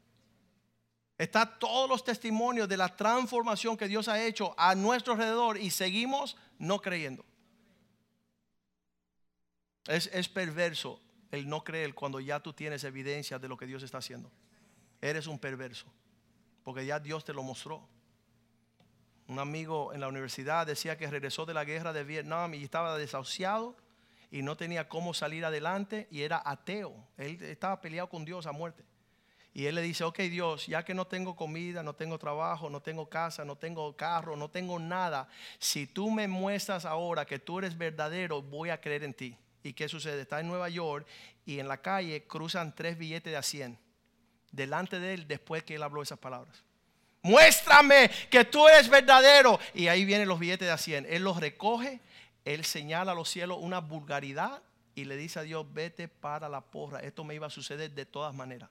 Está todos los testimonios de la transformación que Dios ha hecho a nuestro alrededor y seguimos no creyendo. Es, es, perverso el no creer cuando ya tú tienes evidencia de lo que Dios está haciendo. Eres un perverso, porque ya Dios te lo mostró. Un amigo en la universidad decía que regresó de la guerra de Vietnam y estaba desahuciado y no tenía cómo salir adelante y era ateo. Él estaba peleado con Dios a muerte. Y él le dice, ok Dios, ya que no tengo comida, no tengo trabajo, no tengo casa, no tengo carro, no tengo nada, si tú me muestras ahora que tú eres verdadero, voy a creer en ti. ¿Y qué sucede? Está en Nueva York y en la calle cruzan tres billetes de a 100 delante de él después que él habló esas palabras. Muéstrame que tú eres verdadero. Y ahí vienen los billetes de a 100. Él los recoge él señala a los cielos una vulgaridad y le dice a Dios, vete para la porra. Esto me iba a suceder de todas maneras.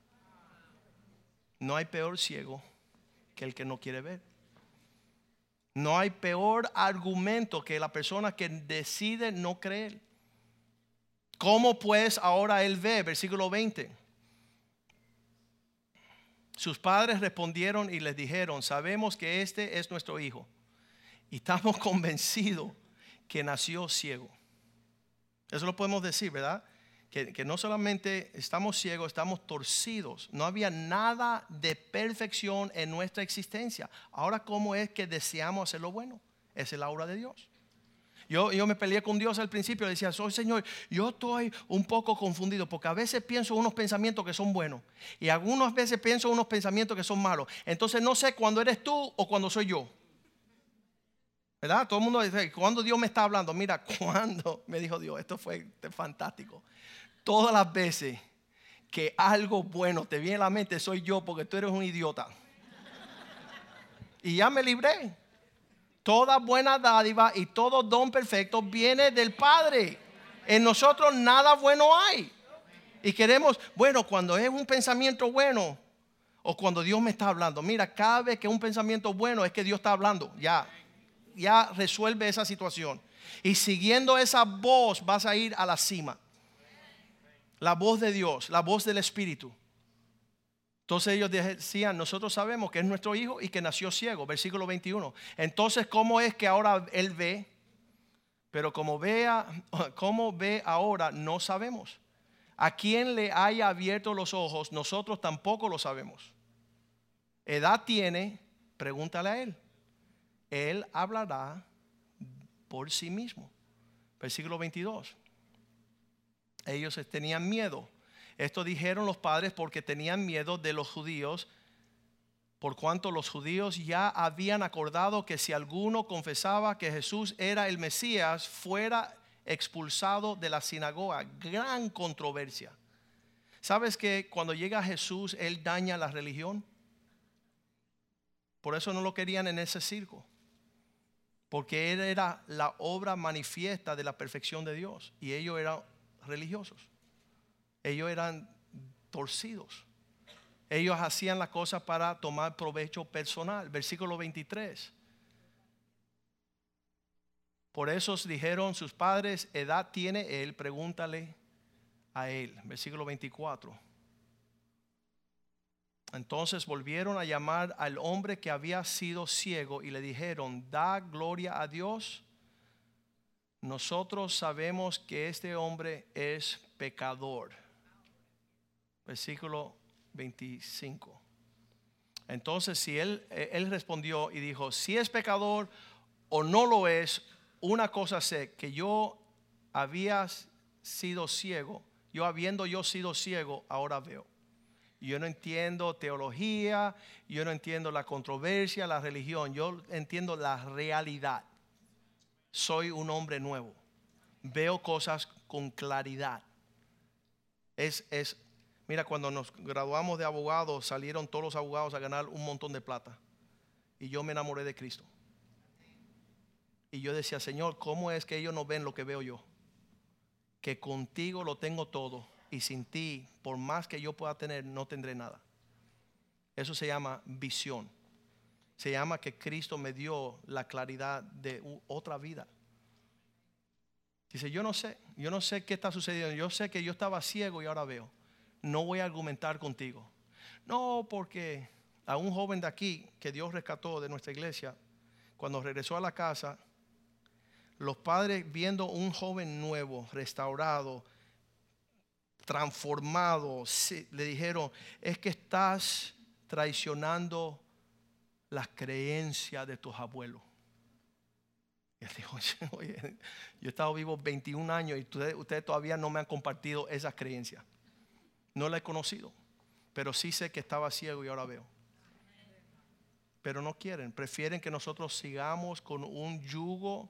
No hay peor ciego que el que no quiere ver. No hay peor argumento que la persona que decide no creer. ¿Cómo pues ahora él ve? Versículo 20. Sus padres respondieron y les dijeron, sabemos que este es nuestro hijo Y estamos convencidos que nació ciego. Eso lo podemos decir, ¿verdad? Que, no solamente estamos ciegos, estamos torcidos. No había nada de perfección en nuestra existencia. Ahora, ¿cómo es que deseamos hacer lo bueno? Es el aura de Dios. Yo, yo me peleé con Dios al principio, decía, soy Señor, yo estoy un poco confundido porque a veces pienso unos pensamientos que son buenos y algunas veces pienso unos pensamientos que son malos. Entonces no sé cuándo eres tú o cuando soy yo. ¿Verdad? Todo el mundo dice, ¿cuándo Dios me está hablando? Mira, cuando me dijo Dios, esto fue fantástico. Todas las veces que algo bueno te viene a la mente soy yo porque tú eres un idiota. Y ya me libré. Toda buena dádiva y todo don perfecto viene del Padre. En nosotros nada bueno hay. Y queremos, bueno, cuando es un pensamiento bueno o cuando Dios me está hablando, mira, cada vez que un pensamiento bueno es que Dios está hablando, ya, ya resuelve esa situación. Y siguiendo esa voz vas a ir a la cima. La voz de Dios, la voz del Espíritu. Entonces ellos decían, nosotros sabemos que es nuestro hijo y que nació ciego, versículo 21. Entonces, ¿cómo es que ahora él ve? Pero como vea, cómo ve ahora, no sabemos. A quien le haya abierto los ojos, nosotros tampoco lo sabemos. Edad tiene, pregúntale a él. Él hablará por sí mismo. Versículo 22. Ellos tenían miedo esto dijeron los padres porque tenían miedo de los judíos, por cuanto los judíos ya habían acordado que si alguno confesaba que Jesús era el Mesías, fuera expulsado de la sinagoga. Gran controversia. ¿Sabes que cuando llega Jesús, Él daña la religión? Por eso no lo querían en ese circo. Porque Él era la obra manifiesta de la perfección de Dios. Y ellos eran religiosos ellos eran torcidos. Ellos hacían las cosas para tomar provecho personal. Versículo 23. Por eso dijeron sus padres, edad tiene él, pregúntale a él. Versículo 24. Entonces volvieron a llamar al hombre que había sido ciego y le dijeron, da gloria a Dios. Nosotros sabemos que este hombre es pecador versículo 25. Entonces, si él, eh, él respondió y dijo, si es pecador o no lo es, una cosa sé, que yo había sido ciego, yo habiendo yo sido ciego, ahora veo. Yo no entiendo teología, yo no entiendo la controversia, la religión, yo entiendo la realidad. Soy un hombre nuevo, veo cosas con claridad. Es, es Mira, cuando nos graduamos de abogados, salieron todos los abogados a ganar un montón de plata. Y yo me enamoré de Cristo. Y yo decía, Señor, ¿cómo es que ellos no ven lo que veo yo? Que contigo lo tengo todo y sin ti, por más que yo pueda tener, no tendré nada. Eso se llama visión. Se llama que Cristo me dio la claridad de otra vida. Dice, yo no sé, yo no sé qué está sucediendo. Yo sé que yo estaba ciego y ahora veo no voy a argumentar contigo. No, porque a un joven de aquí que Dios rescató de nuestra iglesia, cuando regresó a la casa, los padres viendo un joven nuevo, restaurado, transformado, le dijeron, es que estás traicionando las creencias de tus abuelos. Y él dijo, oye, yo he estado vivo 21 años y ustedes, todavía no me han compartido esas creencias. No la he conocido, pero sí sé que estaba ciego y ahora veo. Pero no quieren, prefieren que nosotros sigamos con un yugo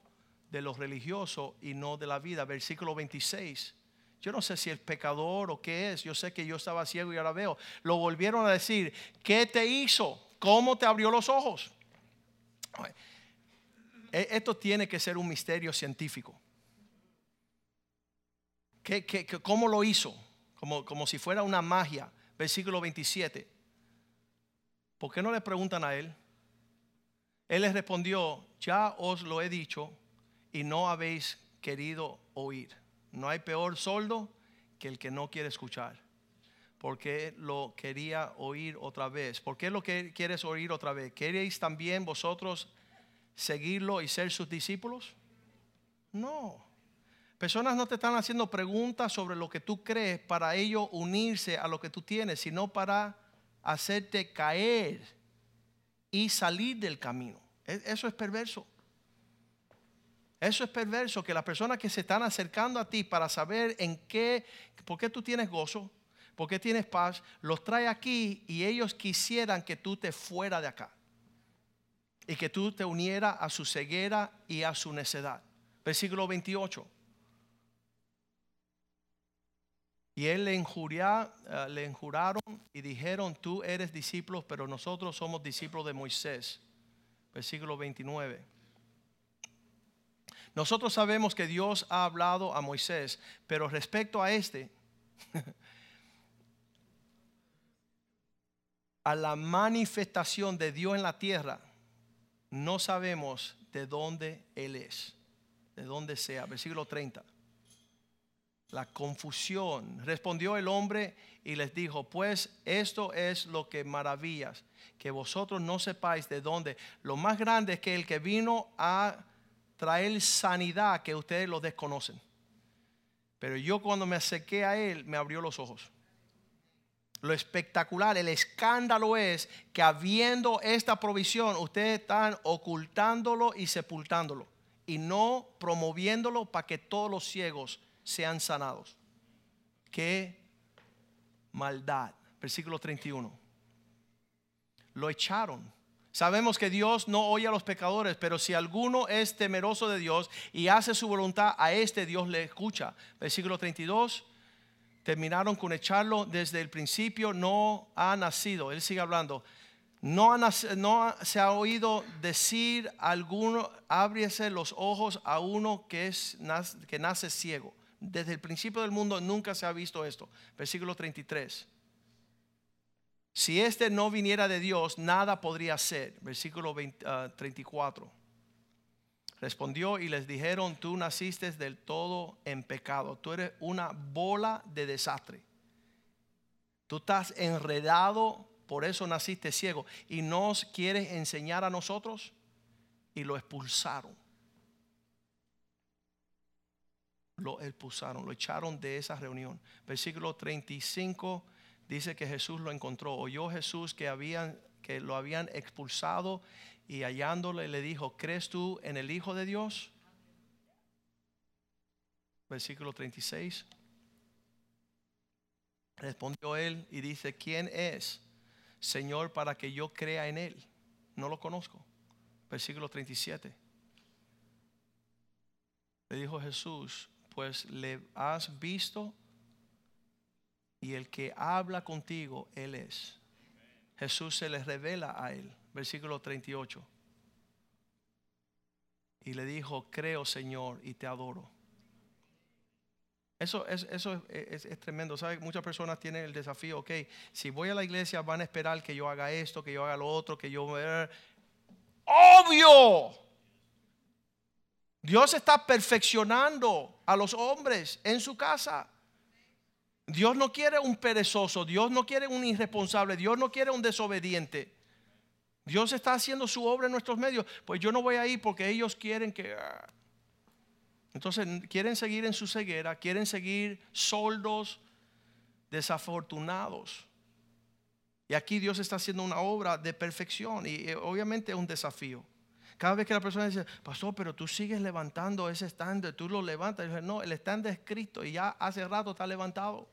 de los religiosos y no de la vida. Versículo 26. Yo no sé si es pecador o qué es. Yo sé que yo estaba ciego y ahora veo. Lo volvieron a decir. ¿Qué te hizo? ¿Cómo te abrió los ojos? E, esto tiene que ser un misterio científico. ¿Qué, qué, cómo lo hizo? como, si fuera una magia. Versículo 27. ¿Por qué no le preguntan a él? Él les respondió, ya os lo he dicho y no habéis querido oír. No hay peor soldo que el que no quiere escuchar. Porque lo quería oír otra vez. ¿Por qué lo que quieres oír otra vez? ¿Queréis también vosotros seguirlo y ser sus discípulos? No. Personas no te están haciendo preguntas sobre lo que tú crees para ellos unirse a lo que tú tienes, sino para hacerte caer y salir del camino. E, eso es perverso. Eso es perverso, que las personas que se están acercando a ti para saber en qué, por qué tú tienes gozo, por qué tienes paz, los trae aquí y ellos quisieran que tú te fuera de acá. Y que tú te uniera a su ceguera y a su necedad. Versículo 28. Y él le, injuria, eh, le injuraron y dijeron, tú eres discípulo, pero nosotros somos discípulos de Moisés. Versículo 29. Nosotros sabemos que Dios ha hablado a Moisés, pero respecto a este, a la manifestación de Dios en la tierra, no sabemos de dónde Él es, de dónde sea. Versículo 30 la confusión. Respondió el hombre y les dijo, pues esto es lo que maravillas, que vosotros no sepáis de dónde. Lo más grande es que el que vino a traer sanidad, que ustedes lo desconocen. Pero yo cuando me acerqué a él, me abrió los ojos. Lo espectacular, el escándalo es que habiendo esta provisión, ustedes están ocultándolo y sepultándolo y no promoviéndolo para que todos los ciegos sean sanados. Qué maldad. Versículo 31. Lo echaron. Sabemos que Dios no oye a los pecadores, pero si alguno es temeroso de Dios y hace su voluntad, a este Dios le escucha. Versículo 32. Terminaron con echarlo desde el principio, no ha nacido. Él sigue hablando. No, no, se ha oído decir alguno, ábriese los ojos a uno que, es, que nace ciego desde el principio del mundo nunca se ha visto esto. Versículo 33. Si este no viniera de Dios, nada podría ser. Versículo 34. Respondió y les dijeron, tú naciste del todo en pecado. Tú eres una bola de desastre. Tú estás enredado, por eso naciste ciego. Y nos quieres enseñar a nosotros. Y lo expulsaron lo expulsaron, lo echaron de esa reunión. Versículo 35 dice que Jesús lo encontró. Oyó Jesús que, habían, que lo habían expulsado y hallándole le dijo, ¿crees tú en el Hijo de Dios? Versículo 36. Respondió él y dice, ¿quién es, Señor, para que yo crea en él? No lo conozco. Versículo 37. Le dijo Jesús, pues le has visto y el que habla contigo, Él es. Jesús se le revela a él. Versículo 38. Y le dijo, creo Señor y te adoro. Eso, es, eso es, tremendo. ¿Sabe? Muchas personas tienen el desafío, ok, si voy a la iglesia van a esperar que yo haga esto, que yo haga lo otro, que yo... Obvio. Dios está perfeccionando a los hombres en su casa. Dios no quiere un perezoso, Dios no quiere un irresponsable, Dios no quiere un desobediente. Dios está haciendo su obra en nuestros medios. Pues yo no voy a ir porque ellos quieren que... Ah. Entonces quieren seguir en su ceguera, quieren seguir soldos, desafortunados. Y aquí Dios está haciendo una obra de perfección y eh, obviamente es un desafío. Cada vez que la persona dice, pastor, pero tú sigues levantando ese stand, tú lo levantas. Y no, el stand es Cristo y ya hace rato está levantado.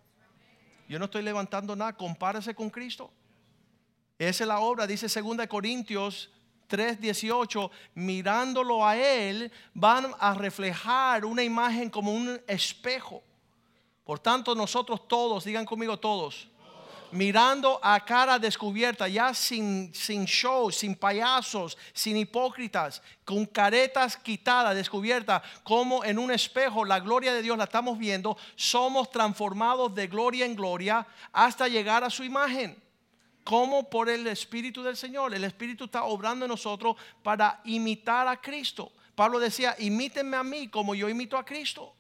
Yo no estoy levantando nada, compárese con Cristo. Esa es la obra, dice 2 Corintios 3:18, mirándolo a Él, van a reflejar una imagen como un espejo. Por tanto, nosotros todos, digan conmigo todos, mirando a cara descubierta, ya sin, sin show, sin payasos, sin hipócritas, con caretas quitadas, descubiertas, como en un espejo la gloria de Dios la estamos viendo, somos transformados de gloria en gloria hasta llegar a su imagen. Como por el Espíritu del Señor. El Espíritu está obrando en nosotros para imitar a Cristo. Pablo decía, imítenme a mí como yo imito a Cristo.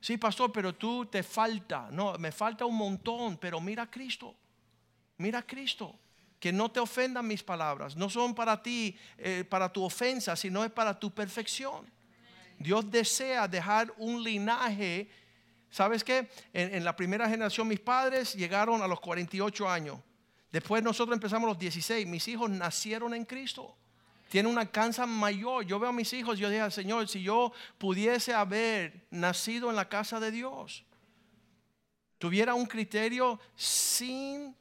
Sí, pastor, pero tú te falta. No, me falta un montón, pero mira a Cristo. Mira a Cristo. que no te ofendan mis palabras. No son para ti, eh, para tu ofensa, sino es para tu perfección. Dios desea dejar un linaje. ¿Sabes qué? En, en, la primera generación mis padres llegaron a los 48 años. Después nosotros empezamos los 16. Mis hijos nacieron en Cristo. Tienen una alcance mayor. Yo veo a mis hijos, yo dije Señor, si yo pudiese haber nacido en la casa de Dios, tuviera un criterio sin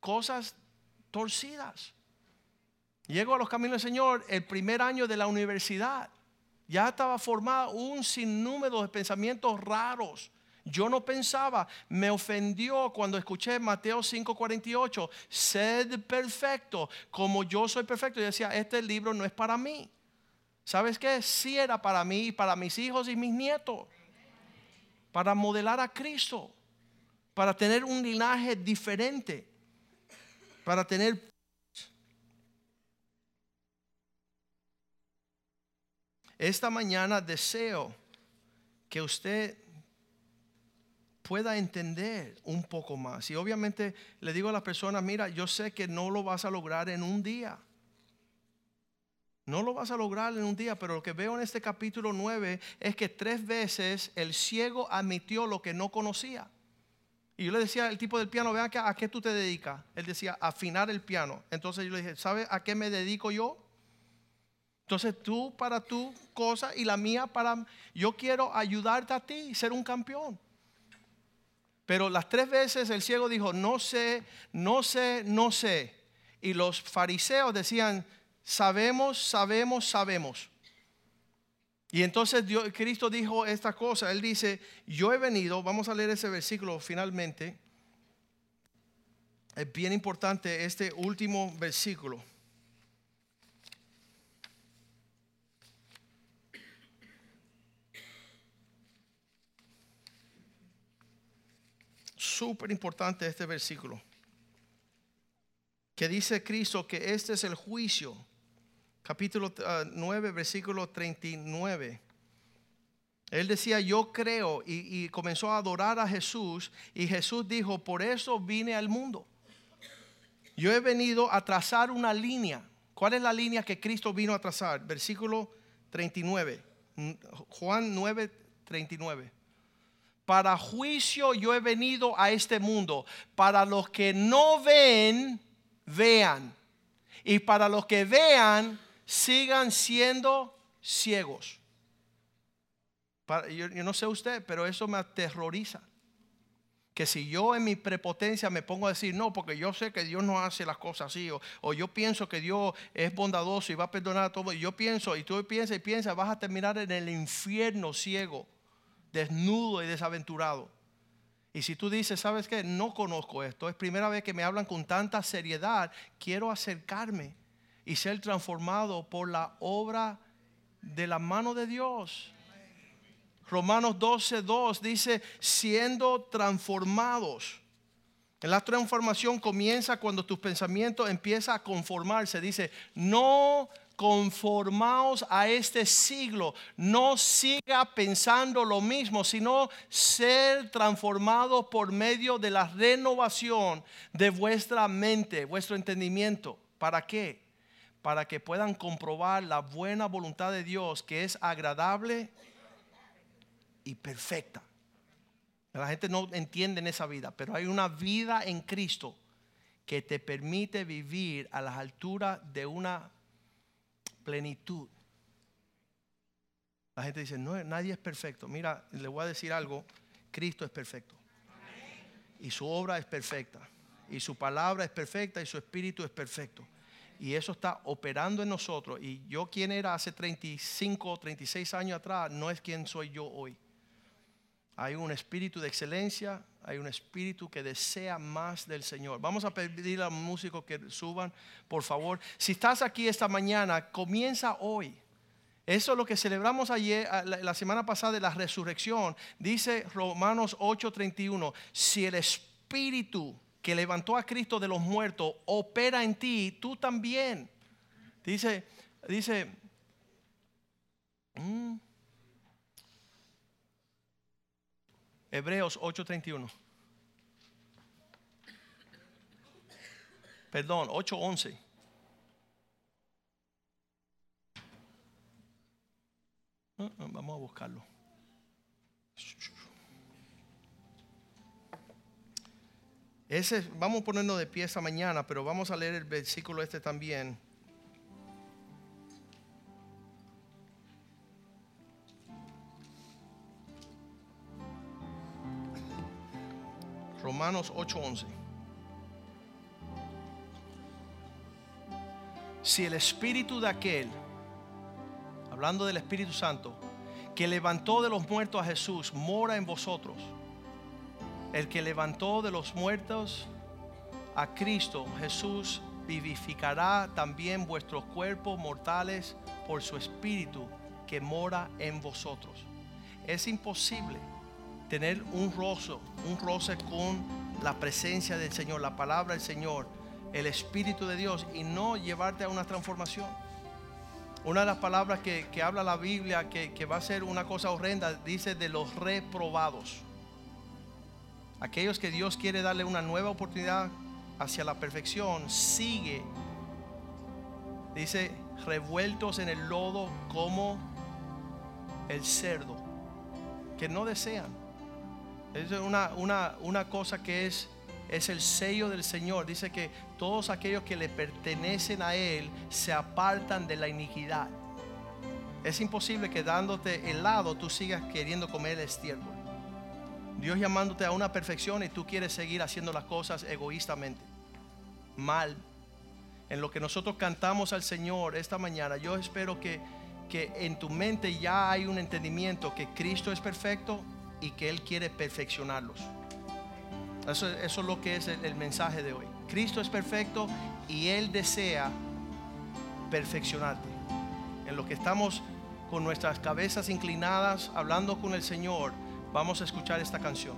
cosas torcidas. Llego a los caminos del Señor el primer año de la universidad. Ya estaba formado un sinnúmero de pensamientos raros. Yo no pensaba, me ofendió cuando escuché Mateo 5:48, sed perfecto, como yo soy perfecto. Yo decía, este libro no es para mí. ¿Sabes qué? Sí era para mí para mis hijos y mis nietos. Para modelar a Cristo, para tener un linaje diferente, para tener Esta mañana deseo que usted pueda entender un poco más. Y obviamente le digo a las personas, mira, yo sé que no lo vas a lograr en un día. No lo vas a lograr en un día, pero lo que veo en este capítulo 9 es que tres veces el ciego admitió lo que no conocía. Y yo le decía al tipo del piano, vean ¿a qué tú te dedicas? Él decía, afinar el piano. Entonces yo le dije, ¿sabe a qué me dedico yo? Entonces tú para tu cosa y la mía para... Yo quiero ayudarte a ti ser un campeón. Pero las tres veces el ciego dijo, no sé, no sé, no sé. Y los fariseos decían, sabemos, sabemos, sabemos. Y entonces Cristo dijo esta cosa. Él dice, yo he venido, vamos a leer ese versículo finalmente. Es bien importante este último versículo. Súper importante este versículo. Que dice Cristo que este es el juicio. Capítulo 9, ah, versículo 39. Él decía, yo creo, y, y, comenzó a adorar a Jesús, y Jesús dijo, por eso vine al mundo. Yo he venido a trazar una línea. ¿Cuál es la línea que Cristo vino a trazar? Versículo 39. Juan 9, 39 para juicio yo he venido a este mundo. Para los que no ven, vean. Y para los que vean, sigan siendo ciegos. yo, no sé usted, pero eso me aterroriza. Que si yo en mi prepotencia me pongo a decir, no, porque yo sé que Dios no hace las cosas así, o, o yo pienso que Dios es bondadoso y va a perdonar a todo, y yo pienso, y tú piensas y piensas, vas a terminar en el infierno ciego desnudo y desaventurado. Y si tú dices, ¿sabes qué? No conozco esto, es primera vez que me hablan con tanta seriedad, quiero acercarme y ser transformado por la obra de la mano de Dios. Romanos 12, 2 dice, siendo transformados. La transformación comienza cuando tus pensamientos empiezan a conformarse. Dice, no conformaos a este siglo. No siga pensando lo mismo, sino ser transformado por medio de la renovación de vuestra mente, vuestro entendimiento. ¿Para qué? Para que puedan comprobar la buena voluntad de Dios que es agradable y perfecta. La gente no entiende en esa vida, pero hay una vida en Cristo que te permite vivir a las alturas de una plenitud. La gente dice, no, nadie es perfecto. Mira, le voy a decir algo, Cristo es perfecto. Y su obra es perfecta. Y su palabra es perfecta y su espíritu es perfecto. Y eso está operando en nosotros. Y yo quien era hace 35, 36 años atrás, no es quien soy yo hoy. Hay un espíritu de excelencia, hay un espíritu que desea más del Señor. Vamos a pedir a los músicos que suban, por favor. Si estás aquí esta mañana, comienza hoy. Eso es lo que celebramos ayer, la semana pasada de la resurrección. Dice Romanos 8:31, si el espíritu que levantó a Cristo de los muertos opera en ti, tú también. Dice, dice, mm, Hebreos 8:31. Perdón, 8.11. Ah, ah, Vamos a buscarlo. Ese, vamos a ponernos de pie esta mañana, pero vamos a leer el versículo este también. Romanos 8:11. Si el espíritu de aquel, hablando del Espíritu Santo, que levantó de los muertos a Jesús, mora en vosotros, el que levantó de los muertos a Cristo Jesús vivificará también vuestros cuerpos mortales por su espíritu que mora en vosotros. Es imposible tener un roce, un roce con la presencia del Señor, la palabra del Señor, el Espíritu de Dios y no llevarte a una transformación. Una de las palabras que, que habla la Biblia que, que va a ser una cosa horrenda, dice de los reprobados. Aquellos que Dios quiere darle una nueva oportunidad hacia la perfección, sigue, dice, revueltos en el lodo como el cerdo, que no desean. Es una, una, una cosa que es, es el sello del Señor. Dice que todos aquellos que le pertenecen a Él se apartan de la iniquidad. Es imposible que dándote helado tú sigas queriendo comer el estiércol. Dios llamándote a una perfección y tú quieres seguir haciendo las cosas egoístamente. Mal. En lo que nosotros cantamos al Señor esta mañana, yo espero que, que en tu mente ya hay un entendimiento que Cristo es perfecto y que Él quiere perfeccionarlos. Eso, es lo que es el, el mensaje de hoy. Cristo es perfecto y Él desea perfeccionarte. En lo que estamos con nuestras cabezas inclinadas, hablando con el Señor, vamos a escuchar esta canción.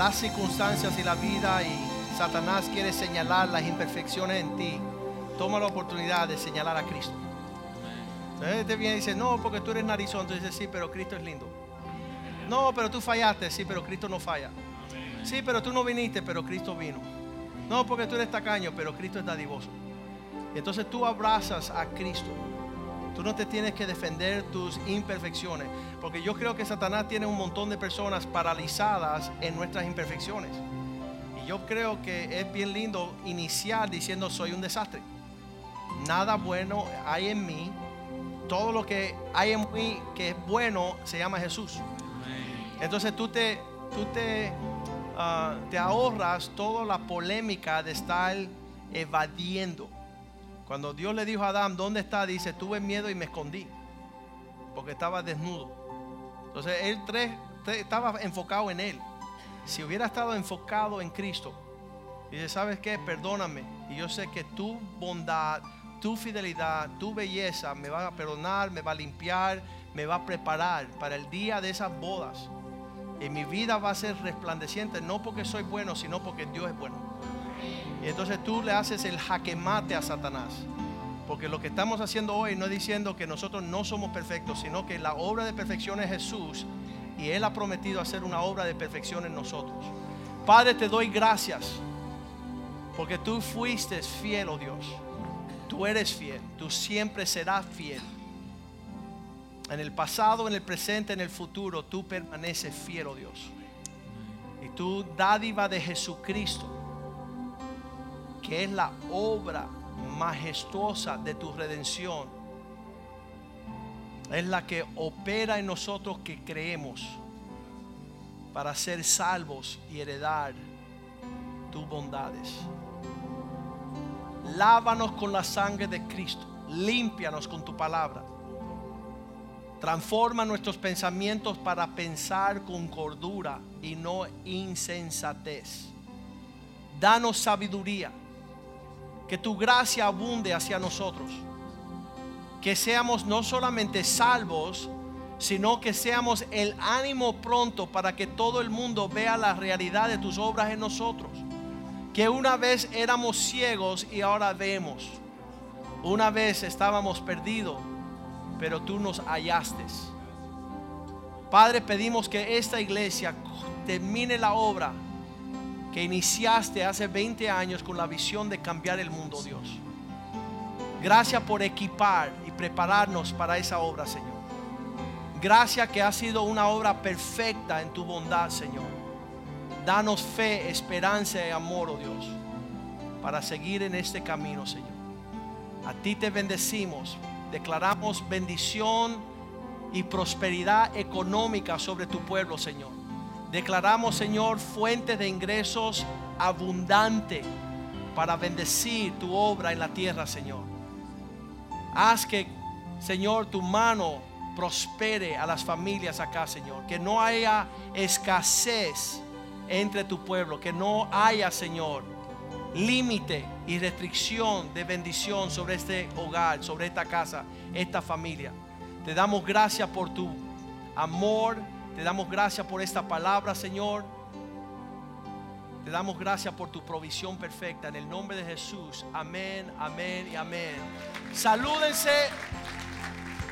Las circunstancias y la vida y Satanás quiere señalar las imperfecciones en ti, toma la oportunidad de señalar a Cristo. Entonces te viene y dice, no, porque tú eres narizón. Tú dices, sí, pero Cristo es lindo. No, pero tú fallaste, sí, pero Cristo no falla. Sí, pero tú no viniste, pero Cristo vino. No, porque tú eres tacaño, pero Cristo es dadivoso. Y entonces tú abrazas a Cristo. Tú no te tienes que defender tus imperfecciones. Porque yo creo que Satanás tiene un montón de personas paralizadas en nuestras imperfecciones. Y yo creo que es bien lindo iniciar diciendo soy un desastre. Nada bueno hay en mí. Todo lo que hay en mí que es bueno se llama Jesús. Entonces tú te, tú te, ah, te ahorras toda la polémica de estar evadiendo. Cuando Dios le dijo a Adán, ¿dónde está? Dice, tuve miedo y me escondí. Porque estaba desnudo. Entonces él tres- estaba enfocado en él. Si hubiera estado enfocado en Cristo, dice, ¿sabes qué? Perdóname. Y yo sé que tu bondad, tu fidelidad, tu belleza me va a perdonar, me va a limpiar, me va a preparar para el día de esas bodas. Y mi vida va a ser resplandeciente, no porque soy bueno, sino porque Dios es bueno. Y entonces tú le haces el jaque mate a Satanás. Porque lo que estamos haciendo hoy no es diciendo que nosotros no somos perfectos, sino que la obra de perfección es Jesús y Él ha prometido hacer una obra de perfección en nosotros. Padre, te doy gracias porque tú fuiste fiel, oh Dios. Tú eres fiel, tú siempre serás fiel. En el pasado, en el presente, en el futuro, tú permaneces fiel, oh Dios. Y tu dádiva de Jesucristo, que es la obra majestuosa de tu redención, es la que opera en nosotros que creemos para ser salvos y heredar tus bondades. Lávanos con la sangre de Cristo, límpianos con tu palabra. Transforma nuestros pensamientos para pensar con cordura y no insensatez. Danos sabiduría. Que tu gracia abunde hacia nosotros. Que seamos no solamente salvos, sino que seamos el ánimo pronto para que todo el mundo vea la realidad de tus obras en nosotros. Que una vez éramos ciegos y ahora vemos. Una vez estábamos perdidos, pero tú nos hallaste. Padre, pedimos que esta iglesia termine la obra que iniciaste hace 20 años con la visión de cambiar el mundo, Dios. Gracias por equipar y prepararnos para esa obra, Señor. Gracias que ha sido una obra perfecta en tu bondad, Señor. Danos fe, esperanza y amor, oh Dios, para seguir en este camino, Señor. A ti te bendecimos, declaramos bendición y prosperidad económica sobre tu pueblo, Señor. Declaramos, Señor, fuentes de ingresos abundante para bendecir tu obra en la tierra, Señor. Haz que, Señor, tu mano prospere a las familias acá, Señor. Que no haya escasez entre tu pueblo. Que no haya, Señor, límite y restricción de bendición sobre este hogar, sobre esta casa, esta familia. Te damos gracias por tu amor. Te damos gracias por esta palabra, Señor. Te damos gracias por tu provisión perfecta. En el nombre de Jesús. Amén, amén y amén. Salúdense.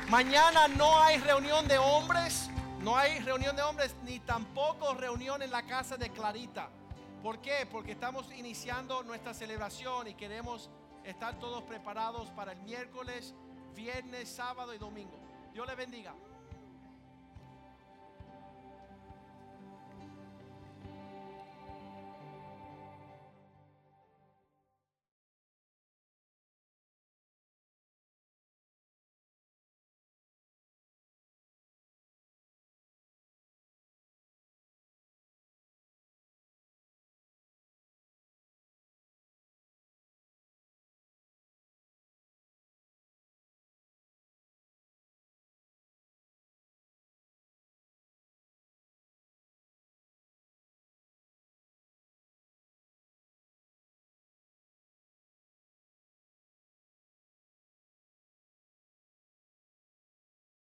Mañana no hay reunión de hombres. No hay reunión de hombres ni tampoco reunión en la casa de Clarita. ¿Por qué? Porque estamos iniciando nuestra celebración y queremos estar todos preparados para el miércoles, viernes, sábado y domingo. Dios les bendiga.